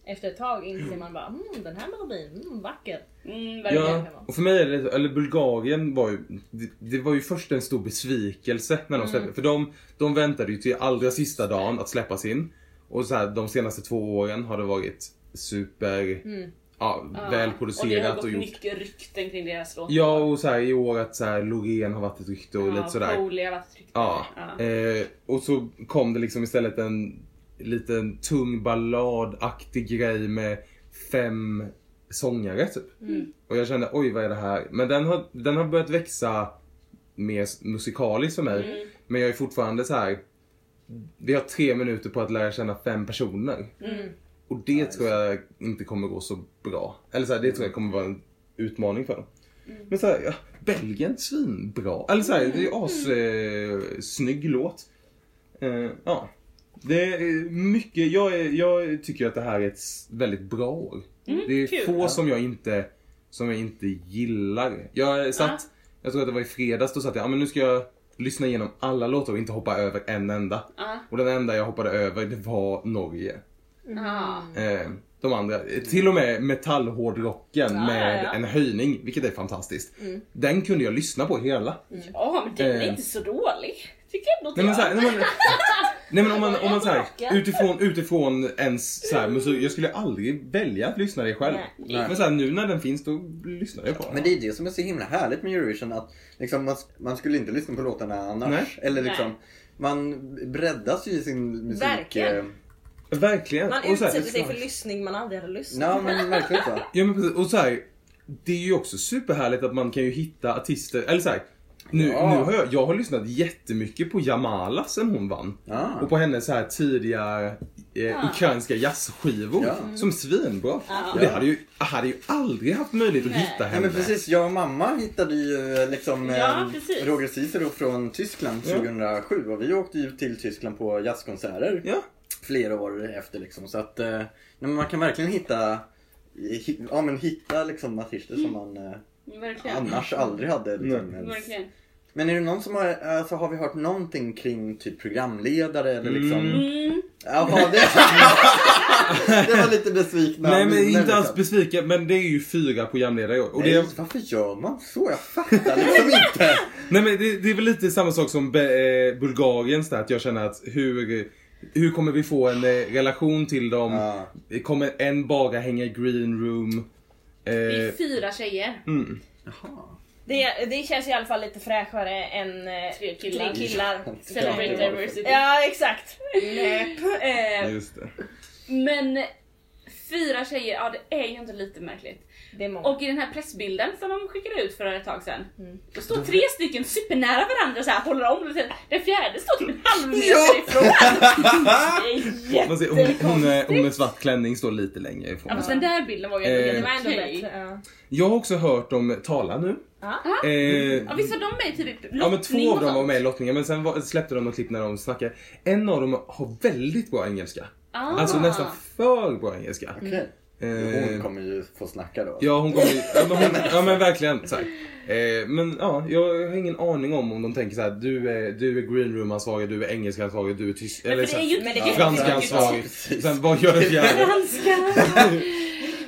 efter ett tag inser man bara mm, den här melodin, mm, vacker. Mm. Ja, och för mig är det eller Bulgarien var ju, det, det var ju först en stor besvikelse när de släppte. För de, de väntade ju till allra sista dagen att släppas in. Och så här, de senaste två åren har det varit super, Mm. Ja, Ja. välproducerat Och det har och, gått gjort. mycket rykten kring deras låtar. Ja, och så här, i år att så här, Loreen har varit ett rykte och lite sådär. Foley har varit ett rykte. Ja. Ja. Eh, och så kom det liksom istället en liten tung balladaktig grej med fem sångare typ. Mm. Och jag kände oj vad är det här? Men den har, den har börjat växa mer musikaliskt för mig. Mm. Men jag är fortfarande så här. Vi har tre minuter på att lära känna fem personer. Mm. Och det tror jag inte kommer gå så bra. Eller så här, det tror jag kommer vara en utmaning för dem. Mm. Men så här, ja, Belgien svinbra. Eller så här, det är as eh, snygg låt. Eh, ja. Det är mycket, jag, är, jag tycker att det här är ett väldigt bra år. det är kul. få som jag inte som jag inte gillar. Jag satt, jag tror att det var i fredags, då satt jag, ja men nu ska jag lyssna igenom alla låtar och inte hoppa över en enda. Ja. Och den enda jag hoppade över, det var Norge. Ja. Eh, de andra, eh, till och med metallhårdrocken Ja, med ja, ja. en höjning, vilket är fantastiskt. Den kunde jag lyssna på hela. ja, men den är Eh. inte så dålig. Tycker jag ändå Nej men, så här, nej, men, nej, men om man, om man så här, utifrån, utifrån ens så här, musik, jag skulle aldrig välja att lyssna det själv. Nej. Men så här, nu när den finns då lyssnar jag på den. Men det är det som är så himla härligt med Eurovision att liksom, man, man skulle inte lyssna på låtarna annars. Nej. Eller liksom, Nej. man breddas ju i sin musik. Verkligen. Verkligen. Man utsätter sig för lyssning man aldrig hade lyssnat Ja men verkligen så. Ja men precis. Och så här, det är ju också superhärligt att man kan ju hitta artister, eller så här, nu, Ja. nu har jag, jag har lyssnat jättemycket på Jamala sen hon vann. Ja. Och på hennes så här tidiga eh, ukrainska jazzskivor. Ja. Som svinbra. Och det hade ju, hade ju aldrig haft möjlighet att Nej. hitta Ja henne. men precis, jag och mamma hittade ju eh, liksom Ja, eh. Roger Cicero från Tyskland Ja. 2007 och vi åkte ju till Tyskland på jazzkonserter Ja. Flera år efter liksom så att eh, nej, men man kan verkligen hitta hi- Ja men hitta liksom artister som man eh, Verkligen. annars aldrig hade liksom. Men är det någon som har, alltså har vi hört någonting kring typ programledare eller liksom? Mm. Jaha, det, det var lite besvikna Nej men inte liksom. alls besviken, men det är ju fyra programledare i år. Och Nej, det, varför gör man så? Jag fattar liksom inte. nej men det, det är väl lite samma sak som eh, Bulgariens där, att jag känner att hur, hur kommer vi få en eh, relation till dem? Ja. Kommer en bara hänga i green room? Det är Eh, fyra tjejer. mm. Jaha. det, det känns i alla fall lite fräschare än eh, Tre killar. Tre killar. Celebrate Ja. diversity. Ja exakt. Nöp. Eh, Just det. Men fyra tjejer, ja det är ju inte lite märkligt. Det är många. Och i den här pressbilden som de skickade ut för ett tag sedan. Då står tre stycken supernära varandra så här, håller om. och Den fjärde står typ en halv meter Ja. ifrån. Det är ser, hon, hon, hon med svart klänning står lite längre ifrån. Ja, fast den där bilden var ju Eh, ändå det var helt ändå okej. bättre. Ja. Jag har också hört dem tala nu. Ja. Eh, Ja, visst var de med i typ Ja men lottning två av dem var med i lottningen men sen var, släppte de något klipp när de snackade. En av dem har väldigt bra engelska. Ah. Alltså nästan för bra engelska. Okej. Eh, Hon kommer ju få snacka då. Ja hon kommer ju- ja, men, hon, ja men verkligen så här. Eh, Men ja, jag har ingen aning om om de tänker så här. Du är, du är green room ansvarig, du är engelska ansvarig, du är tysk... Men för så det här, är ju Men det inte är franska jättemycket- ansvarig. precis. Sen vad gör den fjärde?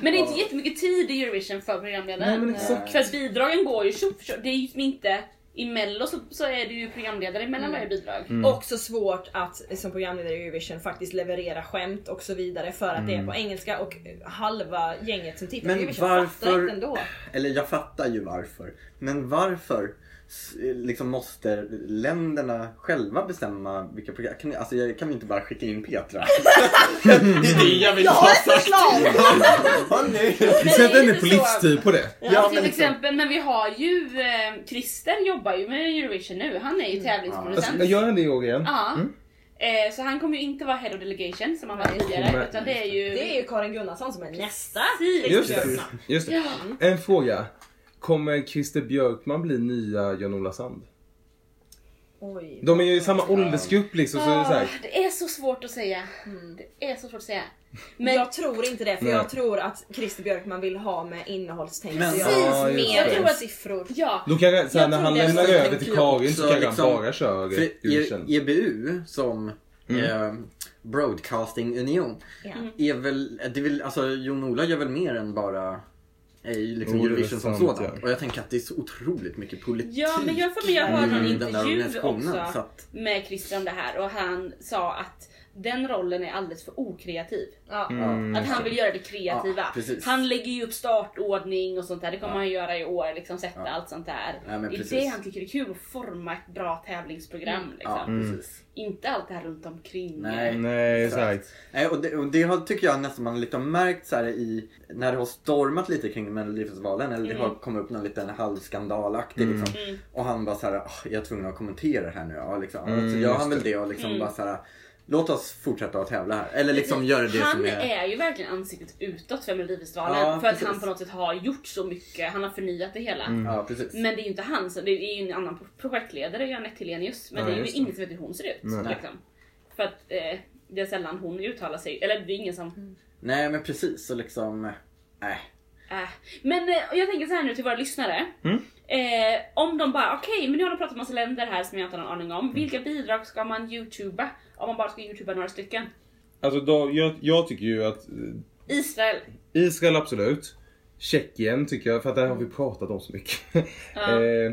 Men det är inte jättemycket tid i Eurovision för programledaren. Nej, men exakt. För att bidragen går ju tjoff. Det är ju inte... I mello så, så är det ju programledare mellan varje bidrag. Mm. Också svårt att som programledare i Eurovision faktiskt leverera skämt och så vidare för att det är på engelska och halva gänget som tittar Men på Eurovision fattar varför- inte ändå. Eller jag fattar ju varför. Men varför liksom måste länderna själva bestämma vilka program? Kan, alltså, jag- kan vi inte bara skicka in Petra? det är det jag vill Jag ha har ett sagt. Ja. Vi sätter henne på livstid på det. Ja, till men liksom, exempel, men vi har ju eh, Christer jobbar ju med Eurovision nu. Han är ju tävlingsproducent. Alltså, gör han det i år igen? Ja. Eh, så han kommer ju inte vara head of delegation som han var tidigare. Utan det är ju... Det är ju Karin Gunnarsson som är nästa. Just det. Just det. Ja. En fråga. Kommer Christer Björkman bli nya Jan-Ola Sand? Oj. De är ju i samma åldersgrupp liksom så är det så Ah, här. det är så svårt att säga. Det är så svårt att säga. Men jag tror inte det för Nej. jag tror att Christer Björkman vill ha med innehållstänk Precis. Ja, mer det. än siffror. ja, Då kan, så här, Jag när han det. lämnar Jag över till Karin så kanske liksom- han bara kör För Eurovision. E- EBU som eh, Broadcasting Union Ja. är väl, det vill, alltså Jon-Ola gör väl mer än bara är ju liksom Eurovision som sådant. ja. Och jag tänker att det är så otroligt mycket politik Ja, men jag får med, jag hörde i där intervju också. Att, med Christer om det här och han sa att den rollen är alldeles för okreativ. Ja. Mm. Att han vill göra det kreativa. Ja, han lägger ju upp startordning och sånt där. Det kommer han göra i år. Liksom sätta Ja. allt sånt där. Ja, det är det han tycker är kul. Att forma ett bra tävlingsprogram. Mm. Liksom. ja, Mm. precis. Inte allt det här runt omkring. Nej. Nej, Exakt. Nej, och det, och det har, tycker jag nästan man lite har märkt så här i, när det har stormat lite kring Melodifestivalen, eller det Mm. har kommit upp någon liten halvskandalaktig Mm. liksom. Mm. Och han bara så här, "Ah, jag är tvungen att kommentera det här nu. Ja, liksom. Mm, och så gör han väl det. det och liksom Mm. bara så här, låt oss fortsätta att tävla här. Eller liksom göra det han som är... är ju verkligen ansiktet utåt för Melodifestivalen. Ja, för att precis. han på något sätt har gjort så mycket. Han har förnyat det hela. Mm. Ja, precis. Men det är ju inte han, så det är ju en annan projektledare, Janette Helenius. Men Ja, det är ju ingen som vet hur hon ser ut. Liksom. För att eh, det är sällan hon uttalar sig. Eller det är ingen som... Nej, men precis. Så liksom, äh. Äh. Men eh, jag tänker så här nu till våra lyssnare. Mm. Eh, om de bara, okej men nu har de pratat om massa länder här som jag inte har någon aning Mm. om. Vilka bidrag ska man youtuba? Om man bara ska youtuba några stycken. Alltså då, jag, jag tycker ju att eh, Israel. Israel absolut. Tjeckien tycker jag, för att där har vi pratat om så mycket. Ja. eh,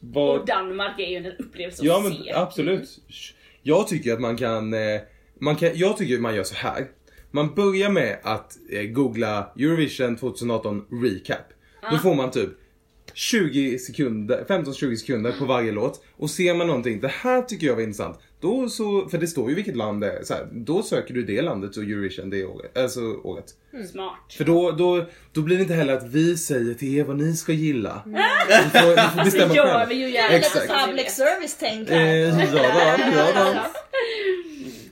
vad, Och Danmark är ju en upplevelse Ja att men se. absolut. Jag tycker att man kan, eh, man kan, jag tycker man gör så här. Man börjar med att eh, googla Eurovision 2018 recap. Då får man typ 20 sekunder, 15-20 sekunder på varje låt. Och ser man någonting, det här tycker jag var intressant. Då så, för det står ju vilket land det är. Så här, då söker du det landet och Eurovision det året. Alltså året. Smart. För då, då, då blir det inte heller att vi säger till er vad ni ska gilla. Ni får, ni får bestämma Det gör vi ju gärna. Exakt. vi Public vet. service-tänk Eh, här. ja, då, ja, då.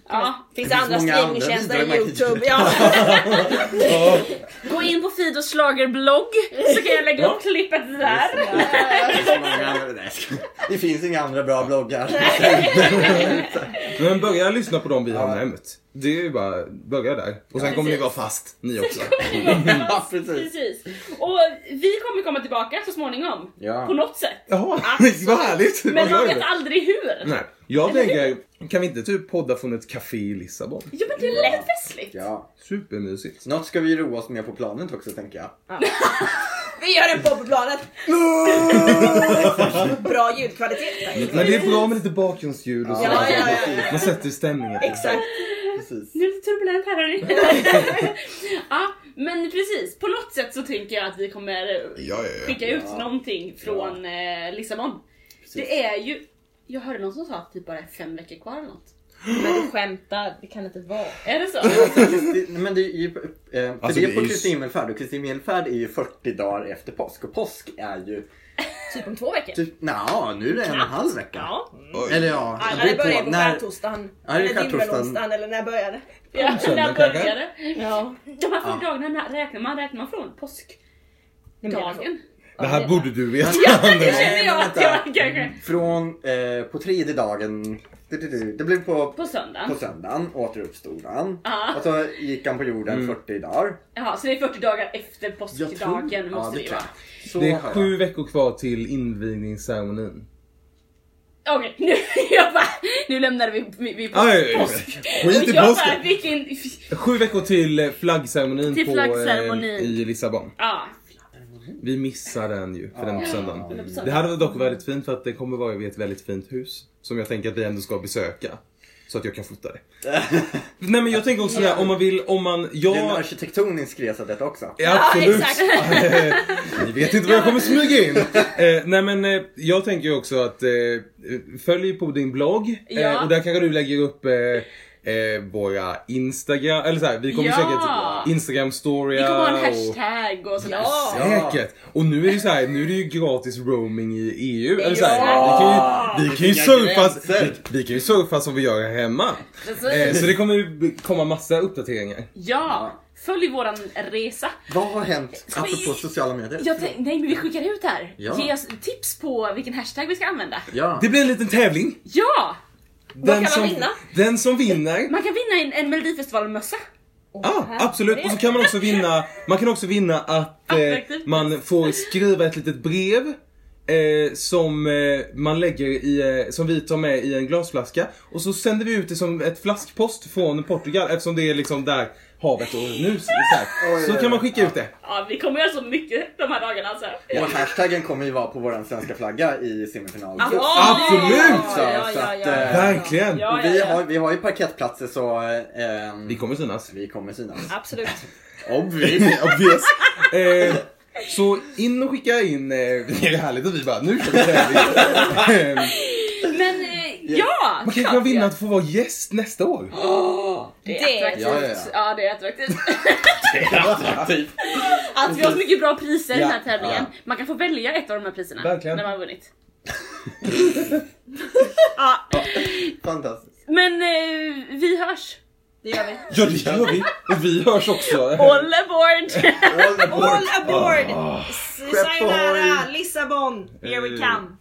Ja. Finns Det andra streamingtjänster än Youtube? Ja. Gå in på Fidos schlagerblogg så kan jag lägga upp klippet där. Det finns inga andra bra bloggar. Men börja lyssna på dem vi har Ja. nämnt. Det är ju bara, börja där. Och sen kommer ni vara fast, ni också. ja, precis. Precis. Och vi kommer komma tillbaka så småningom. Ja. På något sätt. Jaha, Absolut. vad härligt! Men man vet aldrig hur. Nej, jag tänker, kan vi inte typ podda från ett café i Lissabon? Jo men det är lätt festligt. Ja. Supermysigt. Snart ska vi roa oss mer på planet också tänker jag. Vi gör en podd på planet. Bra ljudkvalitet. Men det är bra med lite bakgrundsljud och så. Ja, ja, ja, ja. Man sätter stämningen. Exakt. Precis. Nu är det lite turbulent här hörni. ja, men precis. På något sätt så tänker jag att vi kommer Ja, ja, ja. skicka ut Ja. någonting från eh, Lissabon. Det är ju, jag hörde någon som sa att typ bara är fem veckor kvar eller något. Men du skämtar, det kan inte vara. Är det så? Men det är ju, eh, för Alltså, det det är på Kristi himmelfärd och Kristi himmelfärd är ju 40 dagar efter påsk och påsk är ju Typ om två veckor. typ, nja nu är det en och en halv vecka. Ja. Oj. Eller ja, Ja, det när beror det börjar på när- skärtorsdagen. Ja, eller dimmelonsdagen eller när börjar det? ja när började det? Ja. De här 40 dagarna när räknar man? Räknar man från påskdagen? Det här borde du veta. Ja, det känner jag att jag kanske... Från eh, på tredje dagen, det, blev på, På söndagen? på söndagen, återuppstod han. Ja. Och så gick han på jorden 40 dagar. Jaha, så det är 40 dagar efter påskdagen tror- måste ja, det vara. Så Det är jag. sju veckor kvar till invigningsceremonin. Okej, nu, jag bara, nu lämnade vi, vi, vi på Aj, påsk. Skit i påsken! vilken... Sju veckor till eh, flaggceremonin Till på, flaggceremonin. eh, i Lissabon. Ja, Vi missar den ju, för den på söndagen. den är på söndag. Det hade varit dock väldigt fint för att det kommer vara vid ett väldigt fint hus. Som jag tänker att vi ändå ska besöka. Så att jag kan fota det. Nej men jag tänker också där, om man vill, om man, Det är en jag... arkitektonisk resa detta också. Ja, absolut. Ni vet inte vad jag kommer smyga in. Eh, nej men eh, jag tänker ju också att eh, följ på din blogg. Ja. och där kanske du lägger upp eh, våra Instagram, eller så här, vi kommer Ja. säkert Instagram storia vi kommer ha en och... hashtag och sådär. Ja. Säkert! Och nu är det ju så här, nu är det ju gratis roaming i EU. Eller så Ja. vi kan ju, vi kan ju surfa, vi, vi kan ju surfa som vi gör här hemma. Eh, så det kommer ju komma massa uppdateringar. Ja, följ våran resa. Vad har hänt Ska vi- apropå sociala medier? Jag tänk, nej men vi skickar ut här. Ja. Ge oss tips på vilken hashtag vi ska använda. Ja. Det blir en liten tävling. Ja! Den kan man som, vinna? Den som vinner Man kan vinna en, en Melodifestivalmössa. Ja, absolut. Och så kan man också vinna, man kan också vinna att eh, man får skriva ett litet brev eh, som eh, man lägger i, eh, som vi tar med i en glasflaska och så sänder vi ut det som ett flaskpost från Portugal eftersom det är liksom där havet och nu så, här. Oj, så oj, kan man skicka ut det. Ja, vi kommer göra så mycket de här dagarna alltså. Och hashtaggen kommer ju vara på våran svenska flagga i semifinalen. Absolut! Så, Ja, ja, så ja, att, ja. eh, Verkligen! Ja, vi, har, vi har ju parkettplatser så eh, ehm, Vi kommer synas. vi kommer synas. Absolut. Obvious. Obvious. Eh, så in och skicka in, eh, det är härligt att vi bara, nu kör vi tävling. Eh, Men eh, ja! Man kanske kan vi vinna att få vara gäst nästa år. Det Det- är attraktivt. Ja, ja, ja. Ja, det är attraktivt. Attraktivt. Att vi har så mycket bra priser i den här tävlingen. ja. Man kan få välja ett av de här priserna. Verkligen. När man har vunnit. ja. Fantastiskt. Men eh, vi hörs. Det gör vi. Ja det gör vi. Och vi hörs också. All aboard! All aboard. All aboard! Skepp Sayonara! ahoy. Lissabon! Here we Eh. come!